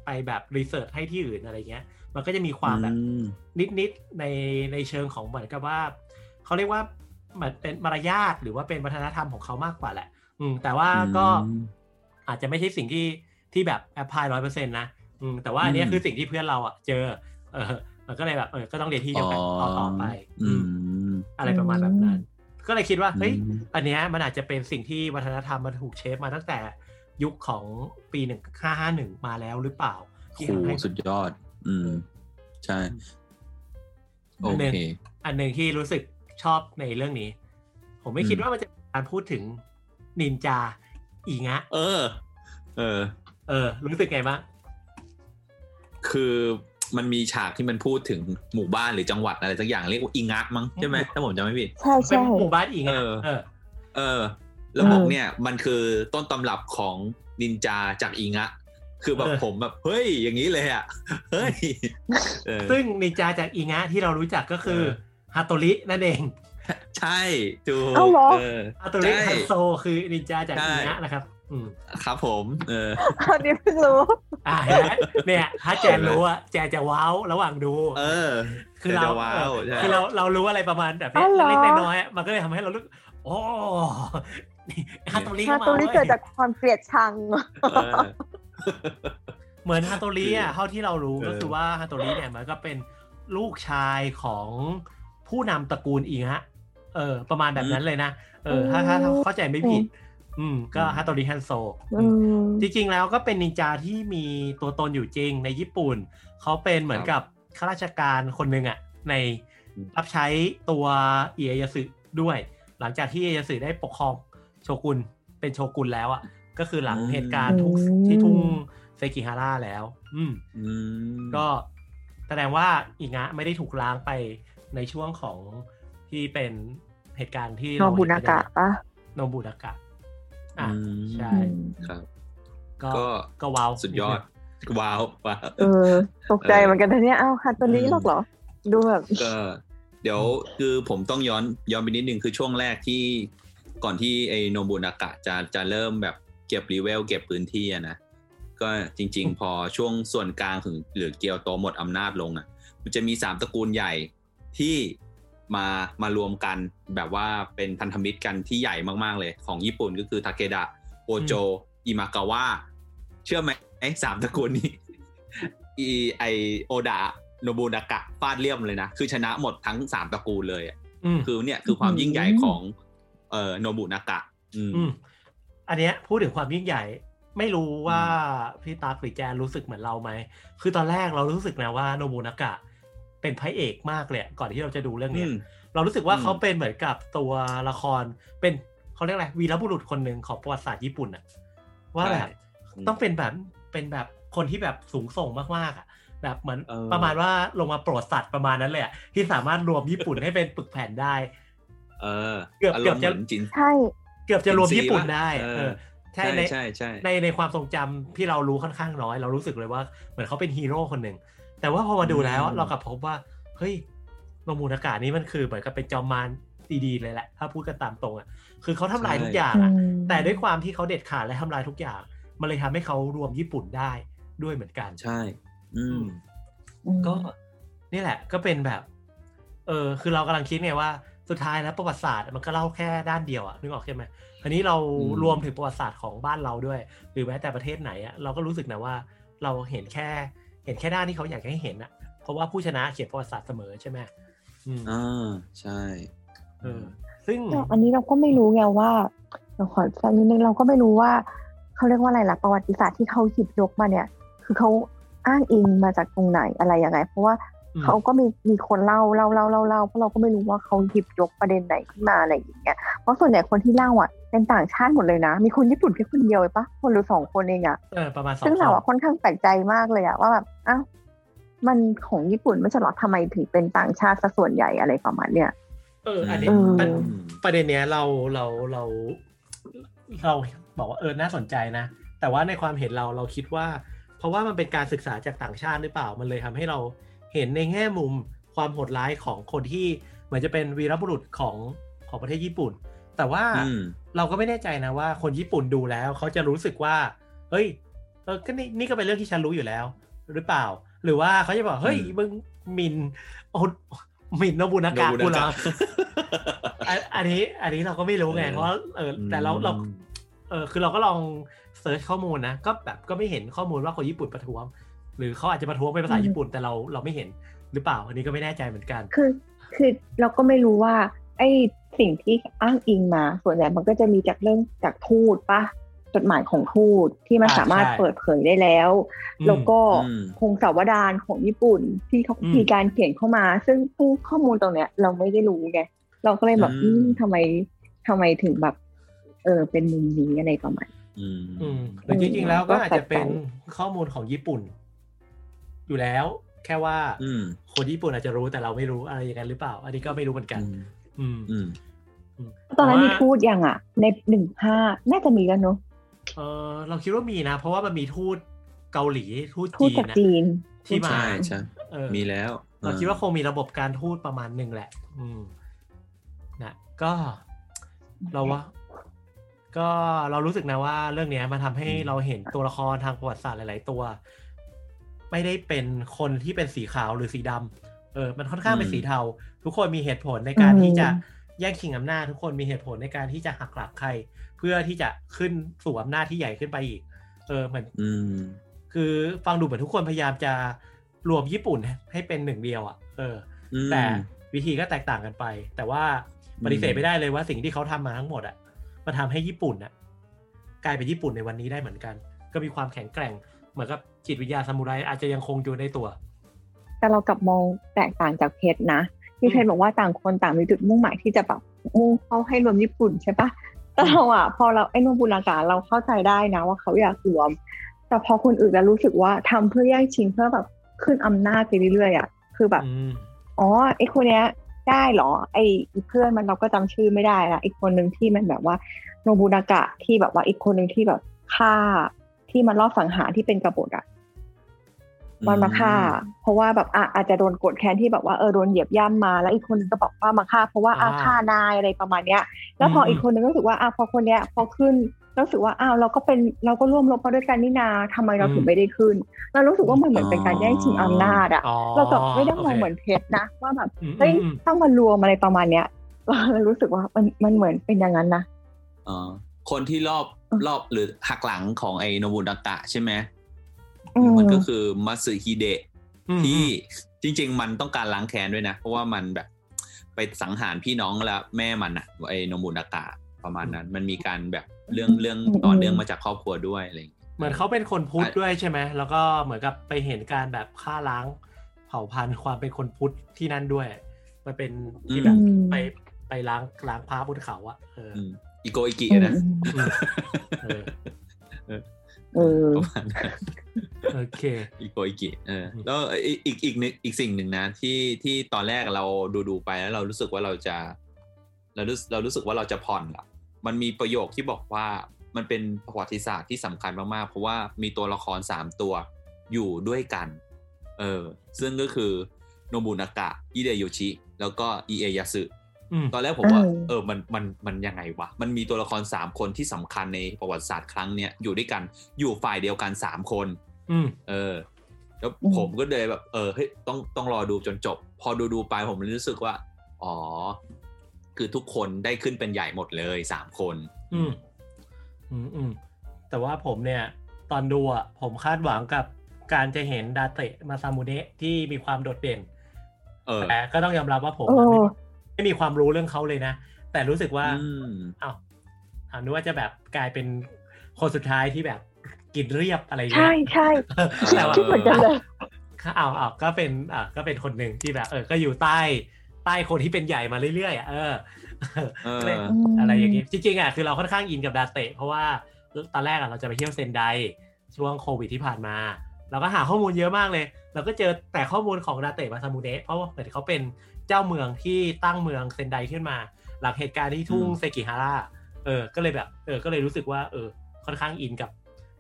ไปแบบรีเสิร์ชให้ที่อื่นอะไรเงี้ย มันก็จะมีความแบบนิดๆในในเชิงของเหมือนกับว่าเขาเรียกว่า เหมือนเป็นมารยาทหรือว่าเป็นวัฒนธรรมของเขามากกว่าแหละ อืม แต่ว่าก็อาจจะไม่ใช่สิ่งที่ที่แบบแอปพลายร้อยเปอร์เซ็นต์นะอืมแต่ว่าอันนี้คือสิ่งที่เพื่อนเราอะเจอ เออมันก็เลยแบบเออก็ต้องเรียนที่เดียวกันต่อต่อไป อืม อะไรประมาณแบบนั้น ก็เลยคิดว่าเฮ้ยอันเนี้ยมันอาจจะเป็นสิ่งที่วัฒนธรรมมันถูกเชฟมาตั้งแต่ยุคของปีหนึ่งห้าห้าหนึ่งมาแล้วหรือเปล่าที่ทำให้สุดยอด อืม ใช่ โอเค อันหนึ่งที่รู้สึก ชอบในเรื่องนี้ ผมไม่คิดว่ามันจะการพูดถึงนินจา อีงะ เออ เออ เออ รู้สึกไงบ้างคือมันมีฉากที่มันพูดถึงหมู่บ้านหรือจังหวัดอะไรสักอย่างเรียกว่าอิงะมั้งใช่ไหมถ้าผมจำไม่ผิดใช่ใช่หมู่บ้านอีงะเออ เออ แล้วบอกเนี่ยมันคือต้นตำรับของนินจาจากอิงะ คือแบบผมแบบเฮ้ยอย่างนี้เลยอะเฮ้ยซึ่งนินจาจากอิงะที่เรารู้จักก็คือ ฮาโตรินั่นเอง ใช่ถูกฮาโตริฮันโซคือนินจาจากอิงะนะครับครับผม เอออันนี้เพิ่งรู้อ่าเนี่ยถ้าแจนรู้อะแจจะว้าวระหว่างดู เออ คือเราคือเราเรารู้อะไรประมาณแบบนี้เล็กน้อยมันก็เลยทำให้เรารู้โอ้ฮาโตริฮาโตริเกิดจากความเกลียดชัง เหมือนฮาโตริอะเท่าที่เรารู้ก็คือว่าฮาโตริเนี่ยมันก็เป็นลูกชายของ ผู้นำตระกูลอีฮะ เออ ประมาณแบบนั้นเลยนะ เออ ถ้าถ้าเข้าใจไม่ผิด อืม ก็ฮัตโตริฮันโซจริงๆแล้วก็เป็นนินจาที่มีตัวตนอยู่จริงในญี่ปุ่น เขาเป็นเหมือนกับข้าราชการคนหนึ่งอะ ในรับใช้ตัวเอียยสึด้วย หลังจากที่เอียยสึได้ปกครองโชกุนเป็นโชกุนแล้วอะ ก็คือหลังเหตุการณ์ทุกที่ทุ่งเซกิฮาร่าแล้ว อืมก็แสดงว่าอิงะไม่ได้ถูกล้างไป ในช่วงของที่เป็นเหตุการณ์ที่โนบุนากะปะโนบุนากะอ่าใช่ครับก็ก็ว้าวสุดยอดว้าวว้าเออตกใจเหมือนกันนะเนี่ยเอ้าคัตัวนี้หรอกเหรอ ดูแบบก็เดี๋ยวคือผมต้องย้อนย้อนไปนิดนึงคือช่วงแรกที่ก่อนที่ไอโนบุนากะจะจะเริ่มแบบเก็บรีเวลเก็บพื้นที่นะก็จริง ๆ พอช่วงส่วนกลางถึงหรือเกียวโตหมดอำนาจลงอะ มันจะมีสามตระกูลใหญ่ ที่มามารวมกันแบบว่าเป็นพันธมิตรกันที่ใหญ่มาก ๆ เลยของญี่ปุ่นก็คือทาเคดะโอโจอิมากาวะเชื่อไหมไอ้สามตระกูลนี้อีไอโอดะโนบุนากะฟาดเลี่ยมเลยนะ คือชนะหมดทั้งสามตระกูลเลยคือเนี่ยคือความยิ่งใหญ่ของเอ่อโนบุนากะ อืมอันเนี้ยพูดถึงความยิ่งใหญ่ไม่รู้ว่าพี่ตาหรือแจนรู้สึกเหมือนเราไหม คือตอนแรกเรารู้สึกนะว่าโนบุนากะ เป็นพระเอกมากเลยก่อนที่เราจะดูเรื่องนี้เรารู้สึกว่าเขาเป็นเหมือนกับตัวละครเป็นเขาเรียกอะไรวีรบุรุษคนหนึ่งของประวัติศาสตร์ญี่ปุ่นอะว่าแบบต้องเป็นแบบเป็นแบบคนที่แบบสูงส่งมากๆอะแบบเหมือนประมาณว่าลงมาโปรดสัตว์ประมาณนั้นเลยที่สามารถรวมญี่ปุ่นให้เป็นปึกแผ่นได้ เออเกือบเกือบจะใช่เกือบจะรวมญี่ปุ่นได้เออใช่ในในในความทรงจำที่เรารู้ค่อนข้างน้อย เรารู้สึกเลยว่าเหมือนเขาเป็นฮีโร่คนหนึ่ง แต่ว่าพอมาดูแล้วเรากลับพบว่า เฮ้ยโนมูนากานี่มันคือเหมือนกับเป็นจอมมารดีๆเลยแหละ ถ้าพูดกันตามตรงอะ คือเขาทำลายทุกอย่างอะ แต่ด้วยความที่เขาเด็ดขาดและทำลายทุกอย่าง มันเลยทำให้เขารวมญี่ปุ่นได้ด้วยเหมือนกัน ใช่ อืม ก็นี่แหละ ก็เป็นแบบ เออ คือเรากำลังคิดไงว่า สุดท้ายแล้วประวัติศาสตร์มันก็เล่าแค่ด้านเดียวอะ นึกออกใช่ไหมอันนี้เรารวมถึงประวัติศาสตร์ของบ้านเราด้วย หรือแม้แต่ประเทศไหนอะ เราก็รู้สึกนะว่า เราเห็นแค่เห็นแค่ด้านที่เขาอยากให้เห็นอะเพราะว่าผู้ชนะเขียนประวัติศาสตร์เสมอใช่ไหมอ่าใช่เออซึ่งอันนี้เราก็ไม่รู้ไงว่าเราขอแทรกนิดนึงเราก็ไม่รู้ว่าเขาเรียกว่าอะไรล่ะประวัติศาสตร์ที่เขาหยิบยกมาเนี่ย คือเขาอ้างอิงมาจากตรงไหนอะไรยังไง เพราะว่า เขาก็มีมีคนเล่าเล่าเล่าเล่าเล่าเพราะเราก็ไม่รู้ว่าเขาหยิบยกประเด็นไหนขึ้นมาอะไรอย่างเงี้ยเพราะส่วนใหญ่คนที่เล่าอะเป็นต่างชาติหมดเลยนะ มีคนญี่ปุ่นแค่คนเดียวปะคนหรือสองคนเองอะเออประมาณสองซึ่งเราอะค่อนข้างแปลกใจมากเลยอะว่าแบบอ้าวมันของญี่ปุ่นไม่ใช่หรอทำไมถึงเป็นต่างชาติซะส่วนใหญ่อะไรประมาณเนี้ยเอออันนี้ประเด็นเนี้ยเราเราเราเราบอกว่าเออน่าสนใจนะ แต่ว่าในความเห็นเราเราคิดว่า เพราะว่ามันเป็นการศึกษาจากต่างชาติหรือเปล่ามันเลยทำให้เรา เห็นในแง่มุมความโหดร้ายของคนที่เหมือนจะเป็นวีรบุรุษของของประเทศญี่ปุ่น แต่ว่าเราก็ไม่แน่ใจนะว่าคนญี่ปุ่นดูแล้วเขาจะรู้สึกว่า เฮ้ยเออก็นี่นี่ก็เป็นเรื่องที่ฉันรู้อยู่แล้ว หรือเปล่า หรือว่าเขาจะบอกเฮ้ยมึงมินโอ้มินโนบุนากากูเหรออันนี้ อันนี้เราก็ไม่รู้ไงเพราะเออแต่เราเราเออคือเราก็ลองเซิร์ชข้อมูลนะ ก็แบบก็ไม่เห็นข้อมูลว่าคนญี่ปุ่นประท้วง หรือเขาอาจจะประท้วงเป็นภาษาญี่ปุ่นแต่เราเราไม่เห็นหรือเปล่า อันนี้ก็ไม่แน่ใจเหมือนกัน คือคือเราก็ไม่รู้ว่า ไอ้สิ่งที่อ้างอิงมา ส่วนใหญ่มันก็จะมีจากเรื่องจากทูตปะจดหมายของทูตที่มันสามารถเปิดเผยได้แล้ว แล้วก็คงสาวดานของญี่ปุ่นที่เขามีการเขียนเข้ามา ซึ่งข้อมูลตรงเนี้ย เราไม่ได้รู้ไงเราก็เลยแบบอืมทำไมทำไมถึงแบบ เออเป็นมุมนี้อะไรประมาณอืมหรือจริงๆแล้วก็อาจจะเป็นข้อมูลของญี่ปุ่น อยู่แล้ว แค่ว่าคนญี่ปุ่นอาจจะรู้แต่เราไม่รู้อะไรอย่างนั้นหรือเปล่า อันนี้ก็ไม่รู้เหมือนกัน อืมตอนนั้นมีทูตยังอะ ในหนึ่งห้าน่าจะมีกันเนาะเออเราคิดว่ามีนะ เพราะว่ามันมีทูตเกาหลีทูตจีนนะที่มาใช่ใช่มีแล้ว เราคิดว่าคงมีระบบการทูตประมาณหนึ่งแหละ อืมนะก็เราว่า ก็เรารู้สึกนะว่าเรื่องนี้มาทำให้เราเห็นตัวละครทางประวัติศาสตร์หลาย ๆ ตัว ไม่ได้เป็นคนที่เป็นสีขาวหรือสีดำเออ มันค่อนข้างเป็นสีเทา ทุกคนมีเหตุผลในการที่จะแย่งชิงอำนาจ ทุกคนมีเหตุผลในการที่จะหักหลักใคร เพื่อที่จะขึ้นสู่อำนาจที่ใหญ่ขึ้นไปอีก เออเหมือนคือฟังดูเหมือนทุกคนพยายามจะรวมญี่ปุ่นให้เป็นหนึ่งเดียวอะ เออ แต่วิธีก็แตกต่างกันไป แต่ว่าปฏิเสธไม่ได้เลยว่าสิ่งที่เขาทำมาทั้งหมดอะมาทำให้ญี่ปุ่นอะกลายเป็นญี่ปุ่นในวันนี้ได้เหมือนกัน ก็มีความแข็งแกร่งเห มือนกับจิตวิทยาซามูไรอาจจะยังคงอยู่ในตัว แต่เรากลับมองแตกต่างจากเพชรนะพี่เพชรบอกว่าต่างคนต่างมีจุดมุ่งหมายที่จะแบบมุ่งเข้าให้รวมญี่ปุ่นใช่ปะแต่เราอะพอเราไอ้นบุญากาเราเข้าใจได้นะ ว่าเขาอยากรวม แต่พอคนอื่นจะรู้สึกว่าทำเพื่อแย่งชิงเพื่อแบบขึ้นอำนาจไปเรื่อยๆอะคือแบบอ๋อไอ้คนเนี้ยได้เหรอ ไอ้เพื่อนมันเราก็จำชื่อไม่ได้ละอีกคนหนึ่งที่มันแบบว่าโนบุนากะที่แบบว่าอีกคนหนึ่งที่แบบฆ่า ที่มันรอบสังหารที่เป็นกบฏอะมันมาฆ่า เพราะว่าแบบอะอาจจะโดนกดแค้นที่แบบว่าเออโดนเหยียบย่ำมา แล้วอีกคนนึงก็บอกว่ามาฆ่า เพราะว่าอาฆ่านายอะไรประมาณเนี้ย แล้วพออีกคนนึงก็รู้สึกว่าอะพอคนเนี้ย พอขึ้นรู้สึกว่าอ้าวเราก็เป็นเราก็ร่วมรบมาด้วยกันนี่นาทำไมเราถึงไม่ได้ขึ้น เรารู้สึกว่ามันเหมือนเป็นการแย่งชิงอำนาจอะเราแบบไม่ได้มองเหมือนเพชรนะว่าแบบเฮ้ยต้องมารวมอะไรประมาณเนี้ยเรารู้สึกว่ามันมันเหมือนเป็นอย่างนั้นนะอ๋อ คนที่รอบรอบหรือหักหลังของไอโนบุนากะใช่ไหมมันก็คือมัสึฮิเดะที่จริง ๆ มันต้องการล้างแค้นด้วยนะ เพราะว่ามันแบบ ไปสังหารพี่น้องแล้วแม่มันอะไอโนมุนากะประมาณนั้น มันมีการแบบเรื่องเรื่องต่อเนื่องมาจากครอบครัวด้วยอะไรเหมือนเขาเป็นคนพุทธด้วยใช่ไหมแล้วก็เหมือนกับไปเห็นการแบบฆ่าล้างเผ่าพันธุ์ความเป็นคนพุทธที่นั่นด้วย มันเป็นที่แบบไปไปล้างล้างพระพุทธเขาอะเออ อิกโกอิกกินะเออโอเคอิกโกอิกกิเออแล้วอีกอีกอีกอีกสิ่งหนึ่งนะที่ที่ตอนแรกเราดูดูไปแล้วเรารู้สึกว่าเราจะเรารู้เรารู้สึกว่าเราจะผ่อนละมันมีประโยคที่บอกว่ามันเป็นประวัติศาสตร์ที่สำคัญมากๆ เพราะว่ามีตัวละครสามตัวอยู่ด้วยกัน เออ ซึ่งก็คือโนบุนากะ อิเดโยชิ แล้วก็อิเอยาสึ ตอนแรกผมว่าเออมันมันมันยังไงวะมันมีตัวละครสามคนที่สำคัญในประวัติศาสตร์ครั้งเนี้ยอยู่ด้วยกันอยู่ฝ่ายเดียวกันสามคนเออ แล้วผมก็เลยแบบ เออเฮ้ยต้องต้องรอดูจนจบ พอดูดูไปผมรู้สึกว่า อ๋อ คือทุกคนได้ขึ้นเป็นใหญ่หมดเลยสามคน อืมอืมอืมแต่ว่าผมเนี่ย ตอนดูอะผมคาดหวังกับการจะเห็นดาเตะมาซามูเนะที่มีความโดดเด่นเออแต่ก็ต้องยอมรับว่าผม ไม่มีความรู้เรื่องเขาเลยนะ แต่รู้สึกว่าอ้าวอ่านึกว่าจะแบบกลายเป็นคนสุดท้ายที่แบบกินเรียบอะไรเงี้ยใช่ใช่แต่ว่าเหมือนกันเลยเอาเอาก็เป็นอ่าก็เป็นคนหนึ่งที่แบบ เออ ก็อยู่ใต้ใต้คนที่เป็นใหญ่มาเรื่อยๆอะเอออะไรอย่างงี้จริงๆอะคือเราค่อนข้างอินกับดาเตะเพราะว่าตอนแรกอะเราจะไปเที่ยวเซนไดช่วงโควิดที่ผ่านมา เราก็หาข้อมูลเยอะมากเลย เราก็เจอแต่ข้อมูลของดาเตะมาซามูเนะเพราะว่าเหมือนเขาเป็น เจ้าเมืองที่ตั้งเมืองเซนไดขึ้นมา หลังเหตุการณ์ที่ทุ่งเซกิฮาร่าเออ ก็เลยแบบ เออ ก็เลยรู้สึกว่า เออ ค่อนข้างอินกับ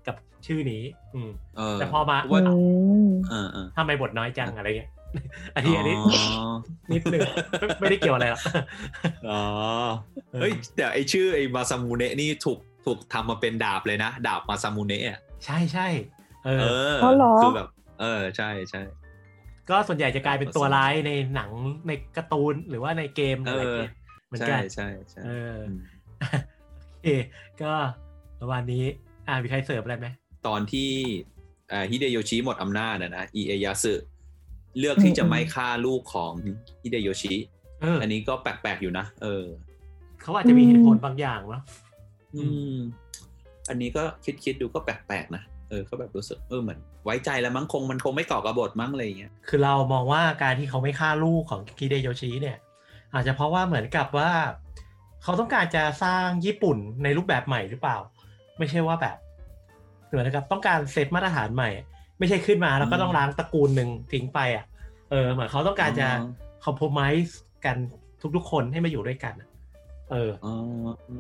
กับชื่อนี้ อืมแต่พอมาว่าทำไมบทน้อยจังอะไรเงี้ยอันนี้อันนี้นิดนึงไม่ได้เกี่ยวอะไรหรอกอ๋อเฮ้ยแต่ไอชื่อไอมาซามูเนะนี่ถูกถูกทำมาเป็นดาบเลยนะ ดาบมาซามูเนะใช่ใช่เออคือแบบ เออใช่ใช่ ก็ส่วนใหญ่จะกลายเป็นตัวร้ายในหนังในการ์ตูนหรือว่าในเกมอะไรเงี้ยเหมือนกันใช่ใช่เออโอเคก็ประมาณนี้ อ่ามีใครเสิร์ฟอะไรไหมตอนที่ฮิเดโยชิหมดอำนาจนะนะอิเอยาสึเลือกที่จะไม่ฆ่าลูกของฮิเดโยชิอันนี้ก็แปลกๆอยู่นะเออ เขาอาจจะมีเหตุผลบางอย่างเนาะอืม อันนี้ก็คิดคิดดูก็แปลกๆนะ เออก็แบบรู้สึกเออเหมือนไว้ใจแล้วมั้งคงมันคงไม่ก่อกระบฏมั้งอะไรเงี้ยคือเรามองว่าการที่เขาไม่ฆ่าลูกของคิเดโยชิเนี่ย อาจจะเพราะว่าเหมือนกับว่า เขาต้องการจะสร้างญี่ปุ่นในรูปแบบใหม่หรือเปล่า ไม่ใช่ว่าแบบเหมือนกับต้องการเซตมาตรฐานใหม่ ไม่ใช่ขึ้นมาแล้วก็ต้องล้างตระกูลหนึ่งทิ้งไปอะเออเหมือนเขาต้องการจะคอมโพมไส์กันทุกๆคนให้มาอยู่ด้วยกันเออ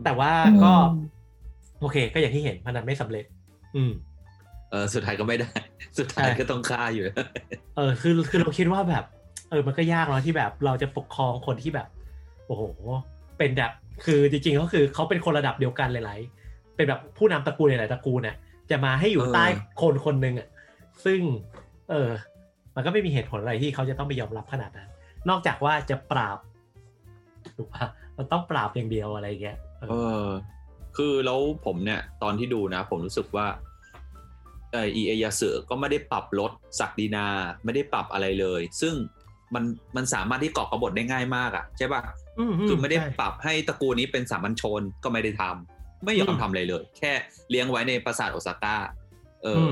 แต่ว่าก็ โอเค ก็อย่างที่เห็นมันนั้นไม่สำเร็จ อืม เออสุดท้ายก็ไม่ได้ สุดท้ายก็ต้องฆ่าอยู่ เออคือคือเราคิดว่าแบบ เออมันก็ยากเนาะที่แบบเราจะปกครองคนที่แบบ โอ้โห เป็นแบบคือจริงๆก็คือเขาเป็นคนระดับเดียวกันหลายๆเป็นแบบผู้นำตระกูลหลายๆตระกูลเนี่ยจะมาให้อยู่ใต้คนคนหนึ่งอะซึ่ง เออ มันก็ไม่มีเหตุผลอะไรที่เขาจะต้องไปยอมรับขนาดนั้น นอกจากว่าจะปราบถูกปะมันต้องปราบอย่างเดียวอะไรเงี้ยเออ คือแล้วผมเนี่ย ตอนที่ดูนะ ผมรู้สึกว่า เออเอยาสึก็ไม่ได้ปรับลดศักดินาไม่ได้ปรับอะไรเลย ซึ่งมันมันสามารถที่เกาะกบฏได้ง่ายมากอะใช่ป่ะคือไม่ได้ปรับให้ตระกูลนี้เป็นสามัญชนก็ไม่ได้ทำไม่ยอมทำอะไรเลย แค่เลี้ยงไว้ในปราสาทโอซาก้าเออ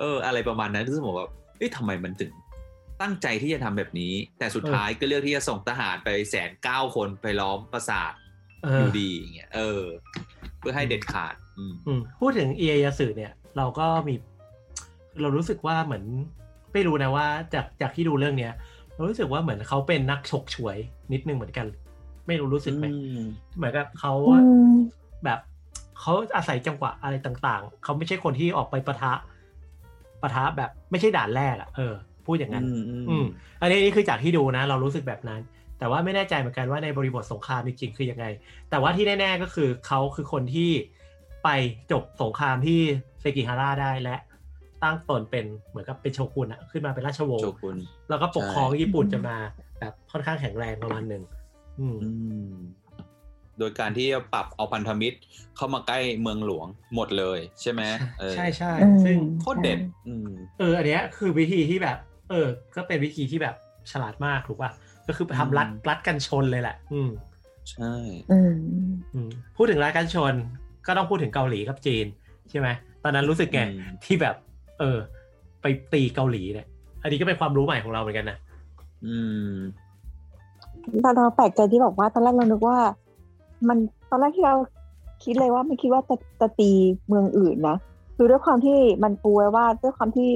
เออ อะไรประมาณนั้นที่สมมติว่าเอ้ยทำไมมันถึง ตั้งใจที่จะทำแบบนี้ แต่สุดท้ายก็เลือกที่จะส่งทหารไปแสนเก้าคนไปล้อมปราสาทอยู่ดีอย่างเงี้ยเออ เพื่อให้เด็ดขาดพูดถึงเอียยาสึเนี่ย เราก็มี เรารู้สึกว่าเหมือนไม่รู้นะว่าจากจากที่ดูเรื่องเนี้ยเรารู้สึกว่าเหมือนเขาเป็นนักฉกฉวยนิดนึงเหมือนกัน ไม่รู้รู้สึกไหมเหมือนกับเขาแบบเขาอาศัยจังหวะอะไรต่างๆ เขาไม่ใช่คนที่ออกไปปะทะปะทะแบบไม่ใช่ด่านแรกอะเออ พูดอย่างนั้น อืมอันนี้นี่คือจากที่ดูนะ เรารู้สึกแบบนั้น แต่ว่าไม่แน่ใจเหมือนกันว่าในบริบทสงครามจริงๆคือยังไง แต่ว่าที่แน่ ๆก็คือเขาคือคนที่ ไปจบสงครามที่เซกิฮาร่าได้และตั้งตนเป็นเหมือนกับเป็นโชกุนอะขึ้นมาเป็นราชวงศ์แล้วก็ปกครองญี่ปุ่นจะมาแบบค่อนข้างแข็งแรงประมาณหนึ่งโดยการที่จะปรับเอาพันธมิตรเข้ามาใกล้เมืองหลวงหมดเลยใช่ไหมใช่ใช่ซึ่งโคตรเด็ดเอออันเนี้ยคือวิธีที่แบบ เออ ก็เป็นวิธีที่แบบฉลาดมากถูกป่ะก็คือทำรัดรัดกันชนเลยแหละ อืมใช่พูดถึงรัดกันชน ก็ต้องพูดถึงเกาหลีกับจีนใช่ไหมตอนนั้นรู้สึกไงที่แบบ เออ ไปตีเกาหลีเนี่ยอันนี้ก็เป็นความรู้ใหม่ของเราเหมือนกันนะอืมตอนเราแปลกใจที่บอกว่าตอนแรกเรานึกว่า มันตอนแรกที่เราคิดเลยว่าไม่คิดว่าจะจะตีเมืองอื่นนะคือด้วยความที่มันปูไว้ว่าด้วยความที่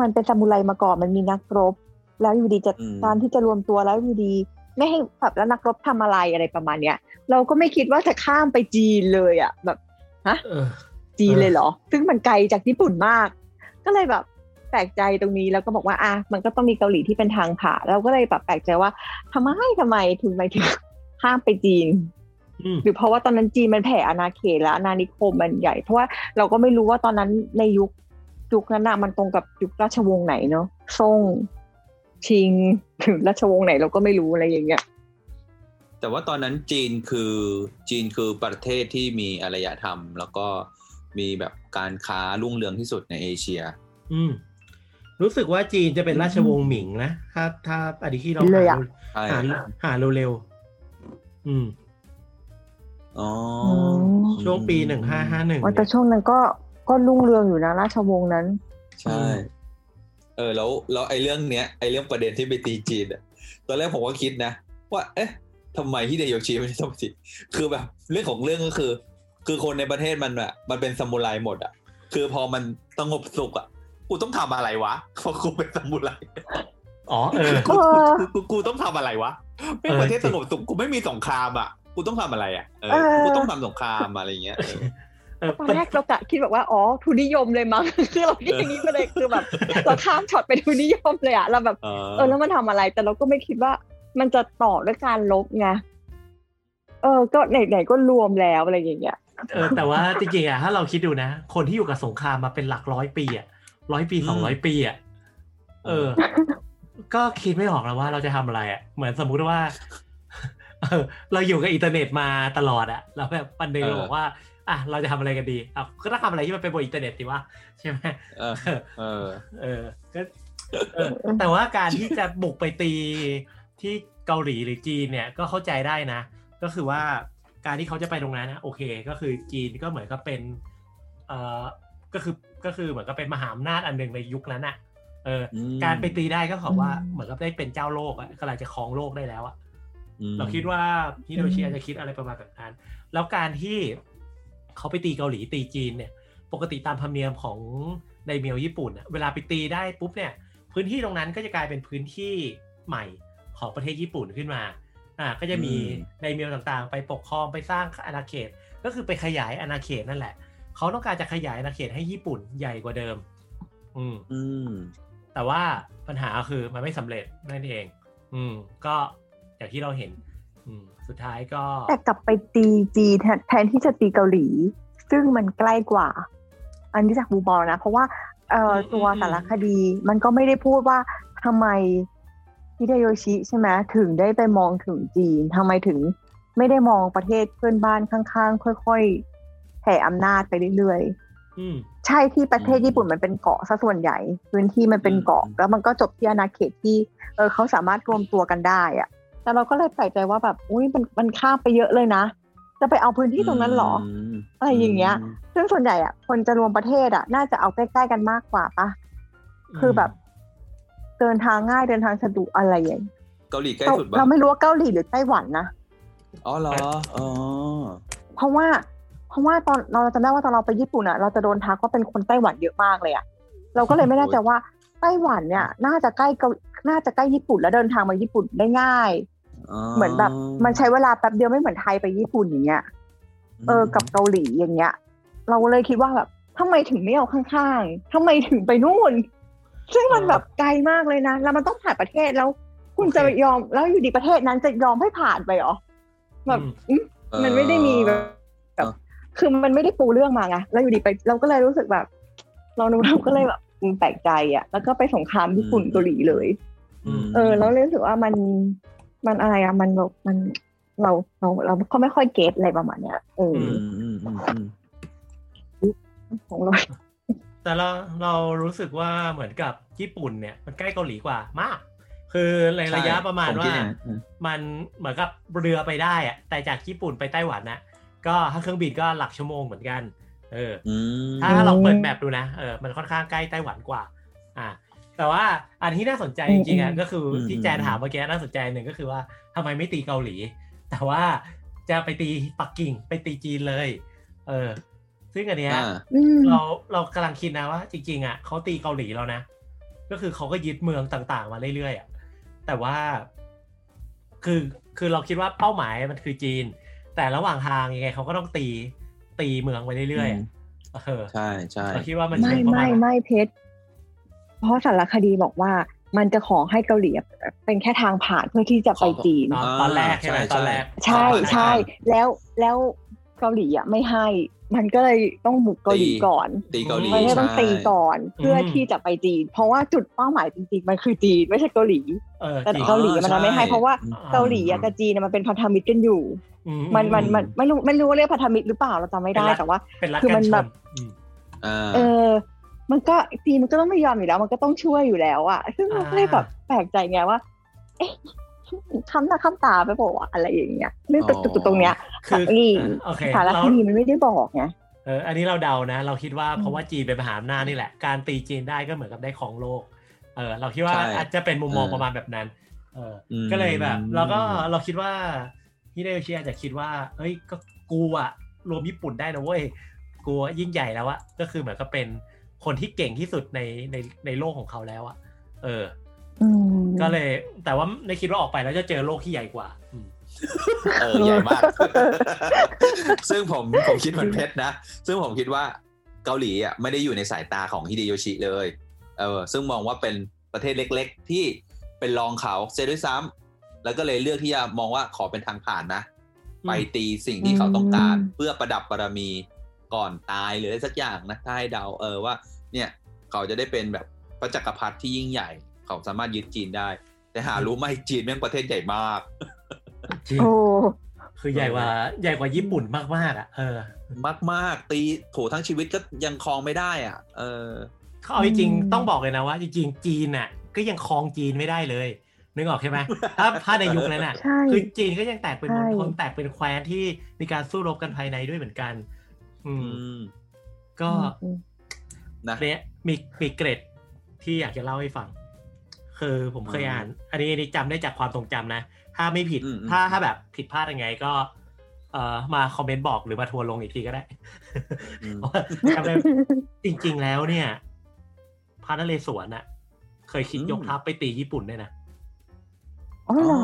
มันเป็นซามูไรมาก่อนมันมีนักรบ แล้วอยู่ดีจะการที่จะรวมตัวแล้วอยู่ดี ไม่ให้แบบแล้วนักรบทำอะไรอะไรประมาณเนี้ย เราก็ไม่คิดว่าจะข้ามไปจีนเลยอะ แบบฮะจีนเลยเหรอ ซึ่งมันไกลจากญี่ปุ่นมาก ก็เลยแบบแปลกใจตรงนี้แล้วก็บอกว่าอะมันก็ต้องมีเกาหลีที่เป็นทางผ่านเราก็เลยแบบแปลกใจว่าทำไมทำไมถึงไปถึงข้ามไปจีนหรือเพราะว่าตอนนั้นจีนมันแผ่อาณาเขตและอาณานิคมมันใหญ่ เพราะว่าเราก็ไม่รู้ว่าตอนนั้นในยุคยุคนั้นนะมันตรงกับยุคราชวงศ์ไหนเนาะซ่งชิงถึงราชวงศ์ไหนเราก็ไม่รู้อะไรอย่างเงี้ย แต่ว่าตอนนั้นจีนคือจีนคือประเทศที่มีอารยธรรม แล้วก็มีแบบการค้ารุ่งเรืองที่สุดในเอเชีย อืม รู้สึกว่าจีนจะเป็นราชวงศ์หมิงนะ ถ้าถ้าอดีที่เราหาหาหาเร็วๆอืมอ๋อช่วงปีหนึ่งห้าห้าหนึ่งแต่ช่วงนั้นก็ก็รุ่งเรืองอยู่นะ ราชวงศ์นั้น ใช่ เออ แล้วแล้วไอ้เรื่องเนี้ยไอ้เรื่องประเด็นที่ไปตีจีนอะตอนแรกผมก็คิดนะว่า เอ๊ะ ทำไมที่เดโยชิไม่ใช่ต้องจิคือแบบเรื่องของเรื่องก็คือ คือคนในประเทศมันแบบมันเป็นซามูไรหมดอะคือพอมันสงบสุขอะกูต้องทำอะไรวะเพราะกูเป็นซามูไรอ๋อเออกูกูกูต้องทำอะไรวะเป็นประเทศสงบสุขกูไม่มีสงครามอะกูต้องทำอะไรอะเออกูต้องทำสงครามอะไรเงี้ยตอนแรกเรากะคิดแบบว่าอ๋อทุนนิยมเลยมั้งคือเราคิดอย่างนี้ไปเลยคือแบบเราข้ามช็อตไปทุนนิยมเลยอะเราแบบเออแล้วมันทำอะไรแต่เราก็ไม่คิดว่า มันจะต่อด้วยการลบไงเออ ก็ไหนๆก็รวมแล้วอะไรอย่างเงี้ยเออแต่ว่าจริงๆอะถ้าเราคิดดูนะ คนที่อยู่กับสงครามมาเป็นหลักร้อยปีอะร้อยปีสองร้อยปีอะเออ ก็คิดไม่ออกแล้วว่าเราจะทำอะไรอะ เหมือนสมมุติว่าเออเราอยู่กับอินเทอร์เน็ตมาตลอดอะแล้วแบบวันหนึ่งเราบอกว่า อะเราจะทำอะไรกันดีอะก็ต้องทำอะไรที่มันเป็นบนอินเทอร์เน็ตดีวะใช่ไหมเออ เออ เออก็แต่ว่าการที่จะบุกไปตี ที่เกาหลีหรือจีนเนี่ยก็เข้าใจได้นะ ก็คือว่าการที่เขาจะไปตรงนั้นนะโอเค ก็คือจีนก็เหมือนกับเป็นเอ่อก็คือก็คือเหมือนกับเป็นมหาอำนาจอันหนึ่งในยุคนั้นอะเออการไปตีได้ก็ขอว่าเหมือนกับได้เป็นเจ้าโลกอะกำลังจะครองโลกได้แล้วอะเราคิดว่าฮิโรชิอาจจะคิดอะไรประมาณแบบนั้น แล้วการที่เขาไปตีเกาหลีตีจีนเนี่ย ปกติตามธรรมเนียมของในเมียวญี่ปุ่นเวลาไปตีได้ปุ๊บเนี่ย พื้นที่ตรงนั้นก็จะกลายเป็นพื้นที่ใหม่ ของประเทศญี่ปุ่นขึ้นมาอ่าก็จะมีในเมียวต่างๆ ไปปกครองไปสร้างอาณาเขต ก็คือไปขยายอาณาเขตนั่นแหละ เขาต้องการจะขยายอาณาเขตให้ญี่ปุ่นใหญ่กว่าเดิม อืมอืมแต่ว่าปัญหาคือมันไม่สำเร็จนั่นเอง อืม ก็อย่างที่เราเห็น อืม สุดท้ายก็แต่กลับไปตีจีแทนที่จะตีเกาหลี ซึ่งมันใกล้กว่า อันนี้จากบูบอลนะ เพราะว่าเอ่อตัวสารคดีมันก็ไม่ได้พูดว่าทำไม ฮิเดโยชิใช่ไหมถึงได้ไปมองถึงจีนทำไมถึงไม่ได้มองประเทศเพื่อนบ้านข้างๆ ค่อยๆแผ่อำนาจไปเรื่อยๆใช่ที่ประเทศญี่ปุ่นมันเป็นเกาะซะส่วนใหญ่ พื้นที่มันเป็นเกาะ แล้วมันก็จบที่อาณาเขตที่เออเขาสามารถรวมตัวกันได้อะแต่เราก็เลยแปลกใจว่าแบบอุ้ยมันมันข้ามไปเยอะเลยนะจะไปเอาพื้นที่ตรงนั้นหรออะไรอย่างเงี้ย ซึ่งส่วนใหญ่อะคนจะรวมประเทศอะ น่าจะเอาใกล้ๆกันมากกว่าปะคือแบบ เดินทางง่ายเดินทางสะดวกอะไรอย่างเกาหลีใกล้สุดเราไม่รู้ว่าเกาหลีหรือไต้หวันนะอ๋อเหรออ๋อเพราะว่า เพราะว่าตอนเราจำได้ว่าตอนเราไปญี่ปุ่นอะ เราจะโดนทักว่าเป็นคนไต้หวันเยอะมากเลยอะเราก็เลยไม่แน่ใจว่าไต้หวันเนี่ย น่าจะใกล้เกาน่าจะใกล้ญี่ปุ่นแล้วเดินทางมาญี่ปุ่นได้ง่ายเหมือนแบบมันใช้เวลาแป๊บเดียวไม่เหมือนไทยไปญี่ปุ่นอย่างเงี้ยเออกับเกาหลีอย่างเงี้ย เราเลยคิดว่าแบบทำไมถึงไม่เอาข้างๆทำไมถึงไปนู่น ซึ่งมันแบบไกลมากเลยนะ แล้วมันต้องผ่านประเทศแล้ว คุณจะยอมแล้วอยู่ดีประเทศนั้นจะยอมให้ผ่านไปหรอแบบมันไม่ได้มีแบบคือมันไม่ได้ปูเรื่องมาไงแล้วอยู่ดีไปเราก็เลยรู้สึกแบบ เราเราก็เลยแบบแปลกใจอะ แล้วก็ไปสงครามญี่ปุ่นเกาหลีเลยเออแล้วรู้สึกว่ามันมันอะไรอะมันแบบมันเราเราเราเขาไม่ค่อยเก็ตอะไรประมาณเนี้ยเออของเรา แต่เราเรารู้สึกว่าเหมือนกับญี่ปุ่นเนี่ยมันใกล้เกาหลีกว่ามาก คือในระยะประมาณว่ามันเหมือนกับเรือไปได้อะแต่จากญี่ปุ่นไปไต้หวันนะก็ถ้าเครื่องบินก็หลักชั่วโมงเหมือนกัน เออถ้าเราเปิดแมปดูนะเออมันค่อนข้างใกล้ไต้หวันกว่า อ่า แต่ว่าอันที่น่าสนใจจริงๆอะก็คือที่แจนถามเมื่อกี้น่าสนใจหนึ่งก็คือว่าทำไมไม่ตีเกาหลี แต่ว่าจะไปตีปักกิ่งไปตีจีนเลย เออ ซึ่งอันเนี้ยเราเรากำลังคิดนะว่า จริงๆอะเขาตีเกาหลีแล้วนะ ก็คือเขาก็ยึดเมืองต่างๆ มาเรื่อยๆอะแต่ว่า คือคือเราคิดว่าเป้าหมายมันคือจีน แต่ระหว่างทางยังไงเขาก็ต้องตีตีเมืองไปเรื่อยๆเออใช่ใช่เราคิดว่ามันไม่ไม่ไม่เพชรเพราะสารคดีบอกว่ามันจะขอให้เกาหลีเป็นแค่ทางผ่านเพื่อที่จะไปจีนตอนแรกใช่ไหมตอนแรก ใช่ใช่แล้วแล้วเกาหลีอะไม่ให้ มันก็เลยต้องบุกเกาหลีก่อนตีเกาหลีมันก็ต้องตีก่อนเพื่อที่จะไปจีน เพราะว่าจุดเป้าหมายจริงๆมันคือจีนไม่ใช่เกาหลีแต่เกาหลีมันไม่ให้เพราะว่าเกาหลีกับจีนมันเป็นพันธมิตรกันอยู่ มันมันมันไม่รู้ไม่รู้ว่าเรียกพันธมิตรหรือเปล่าเราจำไม่ได้แต่ว่า คือมันแบบเออ มันก็จีนมันก็ต้องไม่ยอมอยู่แล้ว มันก็ต้องช่วยอยู่แล้วอะซึ่งมันก็เลยแบบแปลกใจไงว่า เอ๊ะ คำหน้าคำตาไปบอกว่าอะไรอย่างเงี้ยเรื่องตุดตรงเนี้ยคือนี่สารคดีมันไม่ได้บอกไงเอออันนี้เราเดานะ เราคิดว่าเพราะว่าจีนเป็นมหาอำนาจนี่แหละ การตีจีนได้ก็เหมือนกับได้ของโลก เออเราคิดว่าอาจจะเป็นมุมมองประมาณแบบนั้น เออก็เลยแบบเราก็เราคิดว่าฮิเดโยชิอาจจะคิดว่าเฮ้ยก็กูอะรวมญี่ปุ่นได้นะเว้ยกูยิ่งใหญ่แล้วอะก็คือเหมือนกับเป็นคนที่เก่งที่สุดในในในโลกของเขาแล้วอะเออ ก็เลย แต่ว่าในคิดว่าออกไปแล้วจะเจอโลกที่ใหญ่กว่าเออใหญ่มาก ซึ่งผมผมคิดเหมือนเพชรนะ ซึ่งผมคิดว่าเกาหลีอะไม่ได้อยู่ในสายตาของฮิเดโยชิเลย เออ ซึ่งมองว่าเป็นประเทศเล็ก ๆ ที่เป็นรองเขาเซด้วยซ้ำแล้วก็เลยเลือกที่จะมองว่าขอเป็นทางผ่านนะ ไปตีสิ่งที่เขาต้องการ เพื่อประดับบารมีก่อนตายหรืออะไรสักอย่างนะถ้าให้เดาเออว่า เนี่ยเขาจะได้เป็นแบบพระจักรพรรดิที่ยิ่งใหญ่ เขาสามารถยึดจีนได้ แต่หารู้ไหมจีนแม่งประเทศใหญ่มากโอ้คือใหญ่กว่าใหญ่กว่าญี่ปุ่นมากๆอะเออ มากมากตีโถทั้งชีวิตก็ยังคลองไม่ได้อะ เออเขาเอาจริงต้องบอกเลยนะว่าจริงๆจีนอะ ก็ยังคลองจีนไม่ได้เลยนึกออกใช่ไหมถ้าถ้าในยุคนั้นอะใช่คือจีนก็ยังแตกเป็นมณฑลใช่แตกเป็นแคว้นที่มีการสู้รบกันภายในด้วยเหมือนกัน อือืมมก็อืมนะเนี้ยมีมีเกรดที่อยากจะเล่าให้ฟัง คือผมเคยอืมอ่าน อันนี้อันนี้จำได้จากความทรงจำนะ ถ้าไม่ผิดอืมอืมถ้าถ้าแบบผิดพลาดยังไงก็ เอ่อมาคอมเมนต์บอกหรือมาทัวร์ลงอีกทีก็ได้อืมจำได้จริง ๆ แล้วเนี่ยพระนเรศวรน่ะ เคยคิดอืมยกทัพไปตีญี่ปุ่นด้วยนะอ๋อเหรอ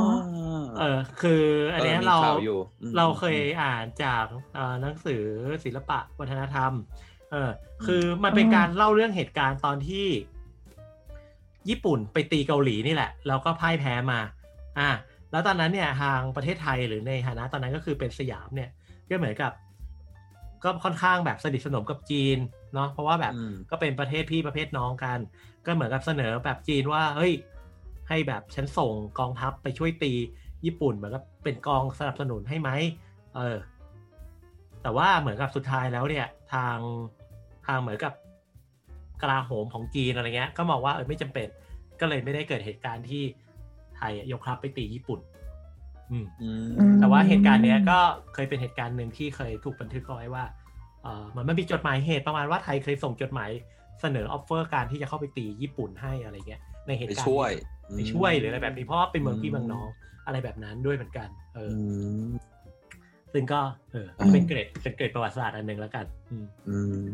เออคืออันเนี้ยเออมีเราข่าวอยู่อืมเราเคยอ่านจากเอ่อหนังสือศิลปะวัฒนธรรม เออ คือมันเป็นอืมการเล่าเรื่องเหตุการณ์ตอนที่ ญี่ปุ่นไปตีเกาหลีนี่แหละ แล้วก็พ่ายแพ้มาอ่าแล้วตอนนั้นเนี่ยทางประเทศไทยหรือในฐานะตอนนั้นก็คือเป็นสยามเนี่ยก็เหมือนกับ ก็ค่อนข้างแบบสนิทสนมกับจีนเนาะเพราะว่าแบบอืมก็เป็นประเทศพี่ประเภทน้องกัน ก็เหมือนกับเสนอแบบจีนว่าเฮ้ย ให้แบบฉันส่งกองทัพไปช่วยตีญี่ปุ่นเหมือนกับเป็นกองสนับสนุนให้ไหมเออ แต่ว่าเหมือนกับสุดท้ายแล้วเนี่ย ทางทางเหมือนกับ กลาโหมของจีนอะไรเงี้ย ก็มองว่าเออไม่จำเป็น ก็เลยไม่ได้เกิดเหตุการณ์ที่ไทยยกทัพไปตีญี่ปุ่นอืมอืมอืมแต่ว่าเหตุการณ์เนี้ยก็เคยเป็นเหตุการณ์หนึ่งที่เคยถูกบันทึกเอาไว้ว่าเออเหมือนมันมีจดหมายเหตุประมาณว่าไทยเคยส่งจดหมายเสนอ offer การที่จะเข้าไปตีญี่ปุ่นให้อะไรเงี้ย ในเหตุไปการณ์ช่วยไปช่วยหรืออะไรแบบนี้เพราะว่าเป็นเมืองพี่อืมเมืองน้องอะไรแบบนั้นด้วยเหมือนกัน เอออือมซึ่งก็เอออืมเป็นเกร็ดเป็นเกร็ดประวัติศาสตร์อันหนึ่งแล้วกัน อืมอืม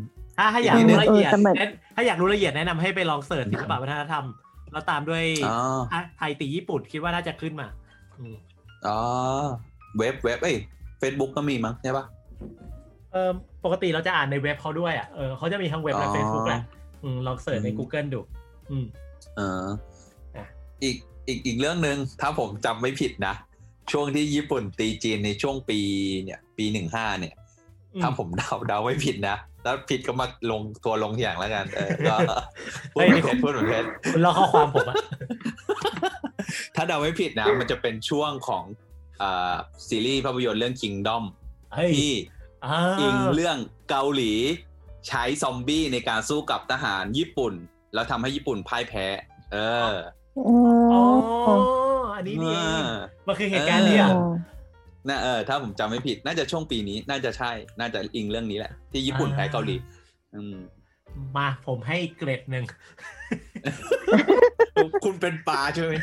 ถ้าถ้าอยากอีกนิดรู้นึงละเอียดเออแต่เหมือนแนะถ้าอยากรู้ละเอียดแนะนำให้ไปลอง search ศิลปะวัฒนธรรม แล้วตามด้วยอ๋ออะไทยตีญี่ปุ่นคิดว่าน่าจะขึ้นมาอืมอ๋อเว็บเว็บเอ้ยเฟซบุ๊กก็มีมั้งใช่ปะเออปกติเราจะอ่านในเว็บเขาด้วยอะเออเขาจะมีทั้งเว็บและอ๋อเฟซบุ๊กแหละอืมลอง search ในอืม Google ดู อืมเอออะอีกอีกอีกเรื่องหนึ่งถ้าผมจำไม่ผิดนะช่วงที่ญี่ปุ่นตีจีนในช่วงปีเนี่ย ปีหนึ่งห้าเนี่ยอืมถ้าผมเดาเดาไม่ผิดนะ แล้วผิดก็มาลงตัวลงทีหลังแล้วกัน เออก็พูดเฮ้ยเหมือนเพชรพูดเหมือนเพชรคุณลอกข้อความผมอะถ้าเดาไม่ผิดนะ มันจะเป็นช่วงของอ่าซีรีส์ภาพยนตร์เรื่อง Kingdom เฮ้ยที่อ่าอิงเรื่องเกาหลี ใช้ซอมบี้ในการสู้กับทหารญี่ปุ่น แล้วทำให้ญี่ปุ่นพ่ายแพ้ เอออือ๋อมอันนี้นี่เองอ่ามันคือเหตุการณ์นี้อะอ๋อ น่าเออถ้าผมจำไม่ผิด น่าจะช่วงปีนี้ น่าจะใช่ น่าจะอิงเรื่องนี้แหละ ที่ญี่ปุ่นอ่าแพ้เกาหลีอืมมาผมให้เกรดหนึ่ง คุณเป็นปลาใช่ไหม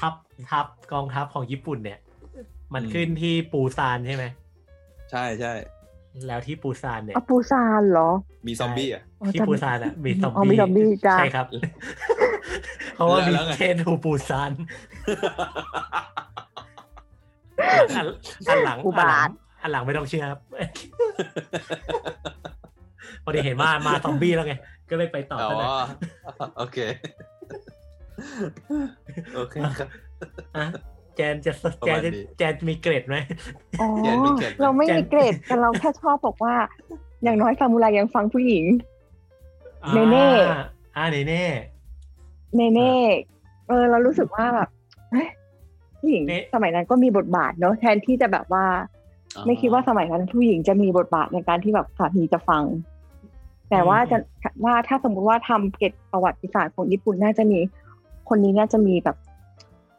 ทัพทัพกองทัพของญี่ปุ่นเนี่ย มันอืมขึ้นที่ปูซานใช่ไหม ใช่ใช่ แล้วที่ปูซานเนี่ยอาปูซานเหรอ มีซอมบี้อะอ๋อที่จำปูซานอะ มีซอมอ๋อมีบี้ซอมบี้จ้ะใช่ครับ เพราะว่ามีแล้วไงเทนทูปูซานอันอันหลังอุบาทอันหลังไม่ต้องเชื่อครับพอดีเห็นว่ามาซอมบี้แล้วไง ก็เลยไปต่ออ๋อซะหน่อยโอเค โอเคครับอะแจนจะแจนจะประมาณนี้แจนมีเกรดไหมอ๋อแกนไม่เกรดเราไม่แกนมีเกรดแต่เราแค่ชอบบอกว่า อย่างน้อยซามูไรยังฟังผู้หญิงเนเน่อ่าอ่าเนเน่ เนเน่เออเรารู้สึกว่าแบบเฮ้ยผู้หญิงเน่สมัยนั้นก็มีบทบาทเนอะแทนที่จะแบบว่า ไม่คิดว่าสมัยนั้นผู้หญิงจะมีบทบาทในการที่แบบสามีจะฟัง แต่ว่าจะว่าถ้าสมมุติว่าทำเกร็ดประวัติศาสตร์ของญี่ปุ่นน่าจะมี คนนี้น่าจะมีแบบ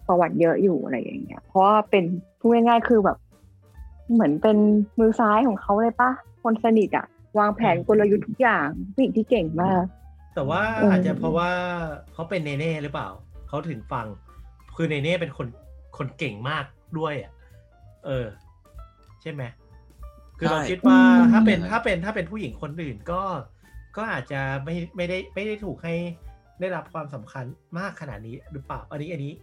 ประวัติเยอะอยู่อะไรอย่างเงี้ย เพราะว่าเป็นพูดง่ายๆคือแบบ เหมือนเป็นมือซ้ายของเขาเลยปะคนสนิทอะวางแผนกลยุทธ์ทุกอย่างผู้หญิงที่เก่งมาก แต่ว่าเออออาจจะเพราะว่าเขาเป็นเนเน่หรือเปล่า เขาถึงฟัง คือเนเน่เป็นคนคนเก่งมากด้วยอะ เออ ใช่ไหม คือเราใช่คิดว่าอืมถ้าเป็นถ้าเป็นถ้าเป็นผู้หญิงคนอื่นก็ ก็อาจจะไม่ไม่ได้ไม่ได้ถูกให้ได้รับความสำคัญมากขนาดนี้หรือเปล่า อันนี้อันนี้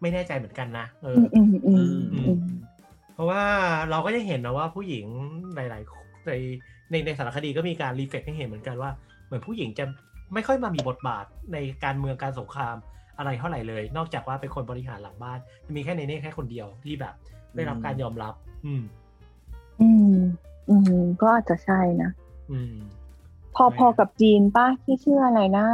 ไม่แน่ใจเหมือนกันนะ เอออืมอืมอืมอือืมมเพราะว่าเราก็ยังเห็นนะว่าผู้หญิงหลาย ๆ ในในในสารคดีก็มีการ reflect ให้เห็นเหมือนกันว่าเหมือนผู้หญิงจะ ไม่ค่อยมามีบทบาทในการเมืองการสงครามอะไรเท่าไหร่เลย นอกจากว่าเป็นคนบริหารหลังบ้าน มีแค่เนเน่แค่คนเดียวที่แบบได้รับการยอมรับ อืม อืม อืม ก็อาจจะใช่นะอืม พอใช่พอกับจีนป้าที่ชื่ออะไรนะ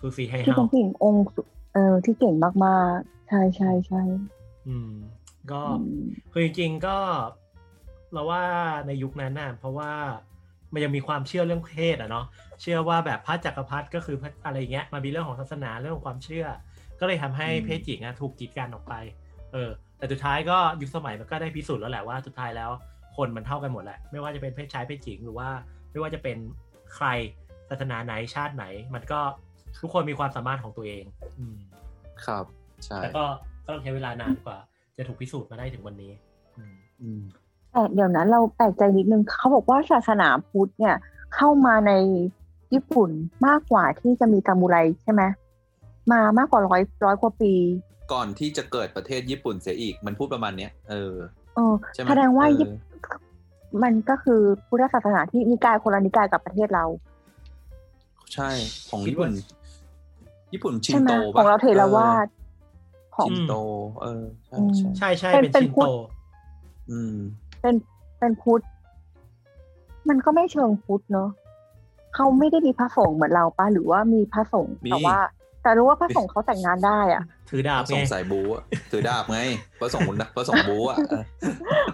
ซูซีไฮที่เฮาเป็นผู้หญิงองค์สุเออที่เก่งมากๆ ใช่ใช่ใช่อืม ก็อืมคือจริงๆก็เราว่าในยุคนั้นน่ะเพราะว่า มันยังมีความเชื่อเรื่องเพศอะเนาะเชื่อว่าแบบพระจักรพรรดิก็คืออะไรเงี้ยมันมีเรื่องของศาสนาเรื่องของความเชื่อ ก็เลยทำให้เพศหญิงอะถูกกีดกันออกไปเออแต่สุดท้ายก็ยุคสมัยมันก็ได้พิสูจน์แล้วแหละว่าสุดท้ายแล้ว คนมันเท่ากันหมดแหละไม่ว่าจะเป็นเพศชายเพศหญิงหรือว่า ไม่ว่าจะเป็นใครศาสนาไหนชาติไหน มันก็ทุกคนมีความสามารถของตัวเอง อืมครับใช่แต่ก็ต้องใช้เวลานานกว่า จะถูกพิสูจน์มาได้ถึงวันนี้ อืม แต่เดี๋ยวนั้นเราแปลกใจนิดนึงเขาบอกว่าศาสนาพุทธเนี่ย เข้ามาในญี่ปุ่นมากกว่าที่จะมีซามูไรใช่ไหมมามากกว่าร้อยร้อยกว่าปี ก่อนที่จะเกิดประเทศญี่ปุ่นเสียอีก มันพูดประมาณเนี้ยเออเออแสดงว่าญี่มันก็คือพุทธศาสนาที่นิกายคนละนิกายกับประเทศเรา ใช่ของญี่ปุ่น ญี่ปุ่นชินโตของเราเทรวาสของชินโต เออ ใช่ใช่ใช่เป็นชินโต อืม เป็นเป็นพุทธ มันก็ไม่เชิงพุทธเนาะเขาไม่ได้มีพระสงฆ์เหมือนเราปะหรือว่ามีพระสงฆ์แต่ว่า แต่รู้ว่าพระสงฆ์เขาแต่งงานได้อะ ถือดาบไงสงสายบูอะถือดาบไงพระสงฆ์พระสงฆ์บูอะ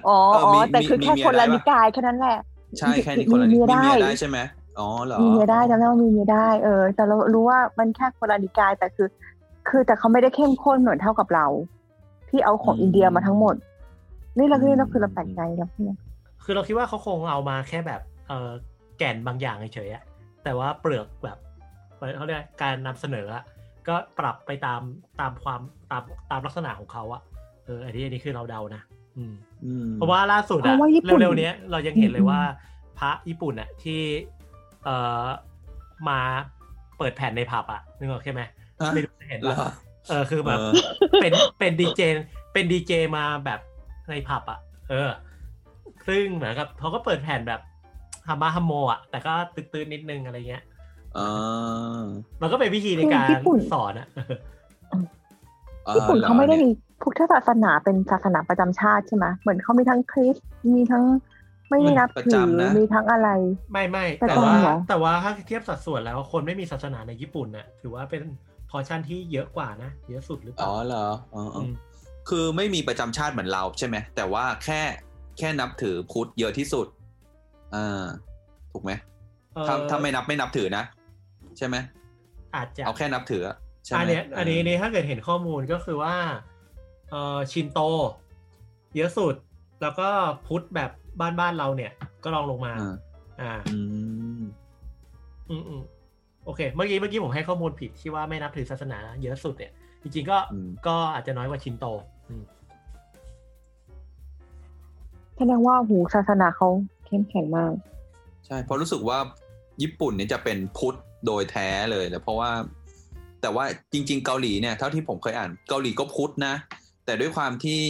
อ๋ออ๋อแต่คือแค่คนละนิกายแค่นั้นแหละใช่แค่นี้คนละนิกายได้ใช่ไหมอ๋อเหรอมีเมียได้จำได้ว่ามีเมียได้เออ แต่เรารู้ว่ามันแค่คนละนิกายแต่คือ คือแต่เขาไม่ได้เข้มข้นเหมือนเท่ากับเรา ที่เอาของอินเดียมาทั้งหมด นี่เราคือเราคือเราแปลกใจครับพี่คือเราคิดว่าเขาคงเอามาแค่แบบเออแก่นบางอย่างเฉยๆแต่ว่าเปลือกแบบเขาเรียกการนำเสนอก็ปรับไปตามตามความตามตามลักษณะของเขาอะเอออันนี้อันนี้คือเราเดานะอืมเพราะว่าล่าสุดอะเร็วๆนี้เรายังเห็นเลยว่า พระญี่ปุ่นอะที่เอ่อมาเปิดแผ่นในผับอะนึกออกใช่ไหมไม่รู้เห็นหรอเออคือแบบเป็นเป็นดีเจเป็นดีเจมาแบบ ในผับอะเออ ซึ่งเหมือนกับเขาก็เปิดแผ่นแบบฮัมบ้าฮัมโมอะ แต่ก็ตื้นๆนิดนึงอะไรเงี้ยมันก็เป็นวิธีในการสอนอะญี่ปุ่นเขาไม่ได้มีพุทธศาสนาเป็นศาสนาประจำชาติใช่ไหมเหมือนเขามีทั้งคริสมีทั้งไม่ได้นับถือมีทั้งอะไร ไม่ไม่แต่ว่า แต่ว่าถ้าเทียบสัดส่วนแล้วคนไม่มีศาสนาในญี่ปุ่นน่ะ ถือว่าเป็นพอชั่นที่เยอะกว่านะ เยอะสุดหรือเปล่า อ๋อเหรออ๋อ คือไม่มีประจำชาติเหมือนเราใช่ไหมแต่ว่าแค่แค่นับถือพุทธเยอะที่สุดอ่าถูกไหมถ้าถ้าไม่นับไม่นับถือนะ ใช่ไหมอาจจะเอาแค่นับถือใช่ไหมอันนี้อันนี้นี่ถ้าเกิดเห็นข้อมูลก็คือว่าเออชินโต เยอะสุด แล้วก็พุทธแบบบ้านบ้านเราเนี่ย ก็ลองลงมา อ่า อืมอืมโอเค เมื่อกี้เมื่อกี้ผมให้ข้อมูลผิดที่ว่าไม่นับถือศาสนาเยอะสุดเนี่ย จริงๆก็ก็อาจจะน้อยกว่าชินโต แสดงว่าหูศาสนาเขาเข้มแข็งมาก ใช่เพราะรู้สึกว่าญี่ปุ่นเนี่ยจะเป็นพุทธโดยแท้เลยแลเพราะว่า แต่ว่าจริง ๆ เกาหลีเนี่ยเท่าที่ผมเคยอ่านเกาหลีก็พุทธนะ แต่ด้วยความที่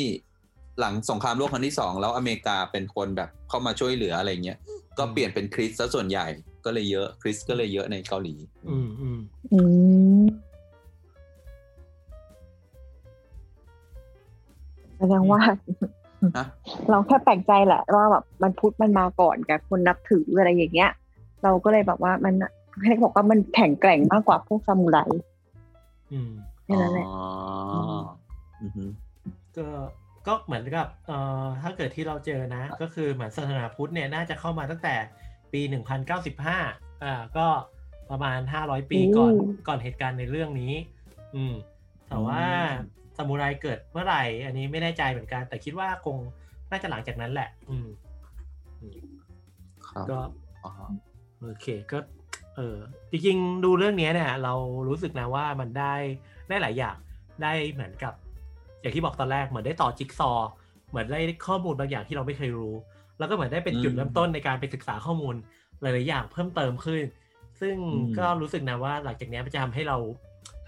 หลังสงครามโลกครั้งที่สองแล้วอเมริกาเป็นคนแบบเข้ามาช่วยเหลืออะไรเงี้ยก็เปลี่ยนเป็นคริสต์ซะส่วนใหญ่ก็เลยเยอะคริสก็เลยเยอะในเกาหลี อืมอืม แสดงว่าเราแค่แปลกใจแหละว่าแบบมันพุทธมันมาก่อนกับคนนับถืออะไรอย่างเงี้ย เราก็เลยแบบว่ามันให้บอกว่ามันแข็งแกร่งมากกว่าพวกซามูไรแค่นั้นแหละก็ก็เหมือนกับเอ่อถ้าเกิดที่เราเจอนะ ก็คือเหมือนศาสนาพุทธเนี่ยน่าจะเข้ามาตั้งแต่ปีหนึ่งพันเก้าสิบห้าอ่าก็ประมาณห้าร้อยปีก่อนก่อนเหตุการณ์ในเรื่องนี้ อืมแต่ว่า ซามูไรเกิดเมื่อไหร่ อันนี้ไม่แน่ใจเหมือนกัน แต่คิดว่าคงน่าจะหลังจากนั้นแหละ อืมก็โอเคก็เออจริงๆดูเรื่องนี้เนี่ย เรารู้สึกนะว่ามันได้ได้หลายอย่างได้เหมือนกับ อย่างที่บอกตอนแรกเหมือนได้ต่อจิ๊กซอ เหมือนได้ข้อมูลบางอย่างที่เราไม่เคยรู้ แล้วก็เหมือนได้เป็นจุดเริ่มต้นในการไปศึกษาข้อมูลหลายๆอย่างเพิ่มเติมขึ้น ซึ่งก็รู้สึกนะว่าหลังจากนี้มันจะทำให้เรา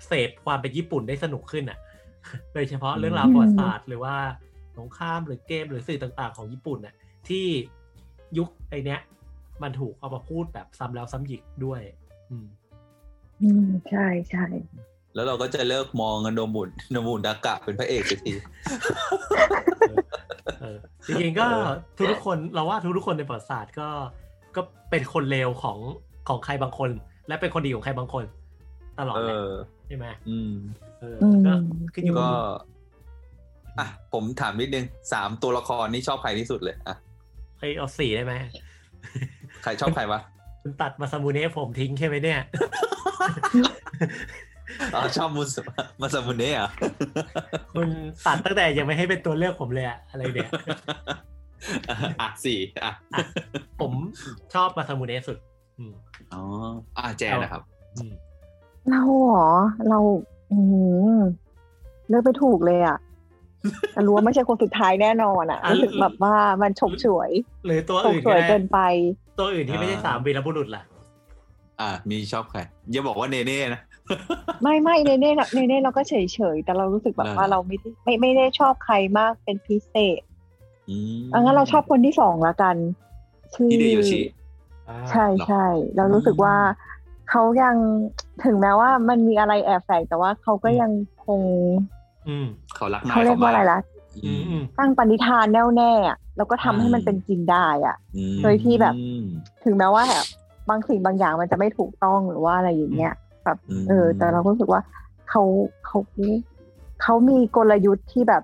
เสพความเป็นญี่ปุ่นได้สนุกขึ้นอะ โดยเฉพาะเรื่องราวประวัติศาสตร์ หรือว่าสงครามหรือเกมหรือสื่อต่างๆ ของญี่ปุ่นเนี่ยที่ยุคไอเนี้ย มันถูกเอามาพูดแบบซ้ำแล้วซ้ำอีกด้วย อืมอืมใช่ใช่แล้วเราก็จะเลิกมองโนมุนโนมุนดากะเป็นพระเอกสักทีจริงๆก็ทุกทุกคนเราว่าทุกทุกคนในประวัติศาสตร์ก็ก็เป็นคนเลวของของใครบางคน และเป็นคนดีของใครบางคน ตลอดเลย ใช่ไหมอืมเออก็ขึ้นอยู่ก็อะผมถามนิดนึงสามตัวละครนี่ชอบใครที่สุดเลยอะให้เอาสี่ได้ไหมใครชอบใครวะคุณตัดมาซามูเน่ผมทิ้งใช่ไหมเนี่ยอ๋อชอบมุสมาซามูเน่อะคุณตัดตั้งแต่ยังไม่ให้เป็นตัวเลือกผมเลยอะอะไรเนี่ยอะสี่อะผมชอบมาซามูเน่สุดอ๋ออะแจนะครับ เราหรอ เราอืมเลือกไปถูกเลยอะแต่รู้ว่าไม่ใช่คนสุดท้ายแน่นอนอะรู้สึกแบบว่ามันฉกฉวย หรือตัวอื่นฉวยเกินไป ตัวอื่นที่ไม่ใช่สามวีรบุรุษล่ะ อ่า มีชอบใครอย่าบอกว่าเนเน่นะไม่ไม่เนเน่เนเน่เราก็เฉยเฉยแต่เรารู้สึกแบบว่าเราไม่ไม่ไม่ได้ชอบใครมากเป็นพิเศษอังั้นเราชอบคนที่สองละกันชื่อฮิเดโยชิใช่ใช่เรารู้สึกว่า เขายังถึงแม้ว่ามันมีอะไรแอบแฝงแต่ว่าเขาก็ยังคงเขารักเขาเรียกว่าอะไรล่ะตั้งปณิธานแน่วแน่แล้วก็ทำให้มันเป็นจริงได้อะโดยที่แบบ ถึงแม้ว่าแบบบางสิ่งบางอย่างมันจะไม่ถูกต้องหรือว่าอะไรอย่างเงี้ยแบบเออ แต่เราก็รู้สึกว่าเขาเขาเขามีกลยุทธ์ที่แบบ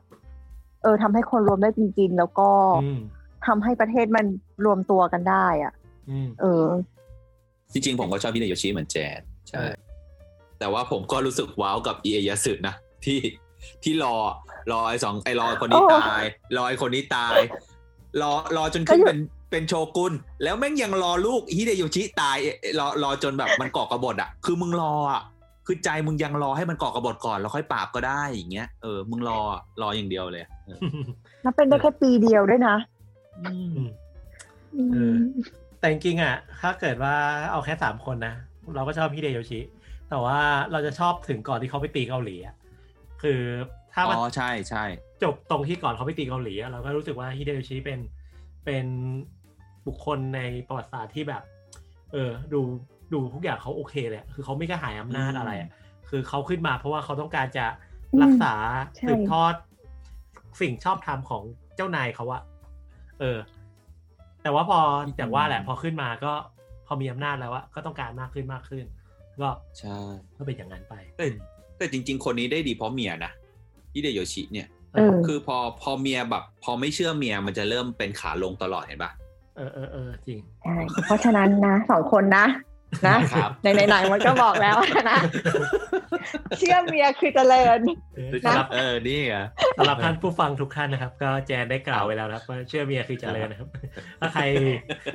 เออทำให้คนรวมได้จริง ๆ แล้วก็ทำให้ประเทศมันรวมตัวกันได้ อะเออ จริงๆ ผมก็ชอบพี่เนโยชิเหมือนแจนใช่ แต่ว่าผมก็รู้สึกว้าวกับเอยาสึนะที่ที่รอรอไอ้สองไอ้รอคนนี้ตาย รอไอ้คนนี้ตาย รอรอจนขึ้นเป็นเป็นโชกุนแล้วแม่งยังรอลูกฮิเดโยชิตายรอรอจนแบบมันก่อกระบฏอะ คือมึงรออะคือใจมึงยังรอให้มันก่อกระบฏก่อนแล้วค่อยปราบก็ได้อย่างเงี้ยเออมึงรอรออย่างเดียวเลยแล้วเป็นได้แค่ปีเดียวด้วยนะ แต่จริงๆอะ ถ้าเกิดว่าเอาแค่สามคนนะ เราก็ชอบฮิเดโยชิ แต่ว่าเราจะชอบถึงก่อนที่เขาไปตีเกาหลีอะ คือถ้ามันอ๋อใช่ใช่จบตรงที่ก่อนเขาไปตีเกาหลีเราก็รู้สึกว่าฮิเดโยชิเป็นเป็นบุคคลในประวัติศาสตร์ที่แบบ เออ ดูดูทุกอย่างเขาโอเคเลยคือเขาไม่กระหายอำนาจอะไรอะคือเขาขึ้นมาเพราะว่าเขาต้องการจะรักษาสืบทอด สิ่งชอบธรรมของเจ้านายเขาอะเออ แต่ว่าพออย่างว่าแหละพอขึ้นมาก็พอมีอำนาจแล้วอะก็ต้องการมากขึ้นมากขึ้น ก็ใช่ก็เป็นอย่างนั้นไปแต่จริง ๆ คนนี้ได้ดีเพราะเมียนะฮิเดโยชิเนี่ยคือพอพอเมียแบบ พอไม่เชื่อเมียมันจะเริ่มเป็นขาลงตลอดเห็นปะเออเออเออจริงใช่เพราะฉะนั้นนะสองคนนะ นะในในหนังมันก็บอกแล้วนะเชื่อเมียคือเจริญนะเออนี่อะสำหรับท่านผู้ฟังทุกท่านนะครับ ก็แจนได้กล่าวไว้แล้วนะครับว่าเชื่อเมียคือเจริญนะครับ ถ้าใคร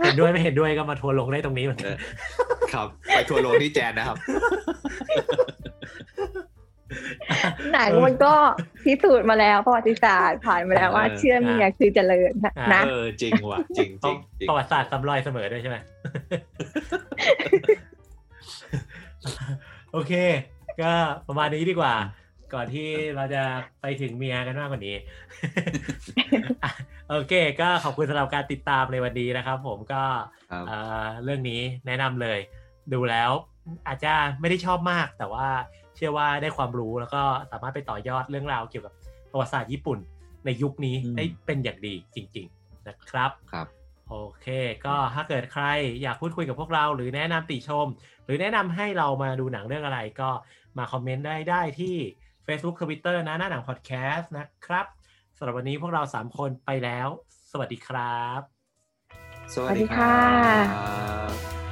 เห็นด้วยไม่เห็นด้วยก็มาทัวลงได้ตรงนี้เหมือนกันครับ ไปทัวลงที่แจนนะครับหนังมันก็พิสูจน์มาแล้วประวัติศาสตร์ผ่านมาแล้วว่าเชื่อเมียคือเจริญนะเออจริงว่ะจริงจริงประวัติศาสตร์ซ้ำรอยเสมอด้วยใช่ไหม โอเค ก็ประมาณนี้ดีกว่า ก่อนที่เราจะไปถึงเมียกันมากกว่านี้ โอเค ก็ขอบคุณสำหรับการติดตามในวันนี้นะครับ ผมก็เรื่องนี้แนะนำเลย ดูแล้วอาจจะไม่ได้ชอบมาก แต่ว่าชื่อว่าได้ความรู้แล้วก็สามารถไปต่อยอดเรื่องราวเกี่ยวกับประวัติศาสตร์ญี่ปุ่นในยุคนี้ได้เป็นอย่างดีจริง ๆ นะครับครับ โอเค ก็ถ้าเกิดใครอยากพูดคุยกับพวกเราหรือแนะนำติชมห รือแนะนำให้เรามาดูหนังเรื่องอะไรก็มาคอมเมนต์ได้ได้ที่ Facebook Twitter นะหน้าหนังพอดแคสต์นะครับสำหรับวันนี้พวกเรา 3 คนไปแล้ว สวัสดีครับ สวัสดีค่ะ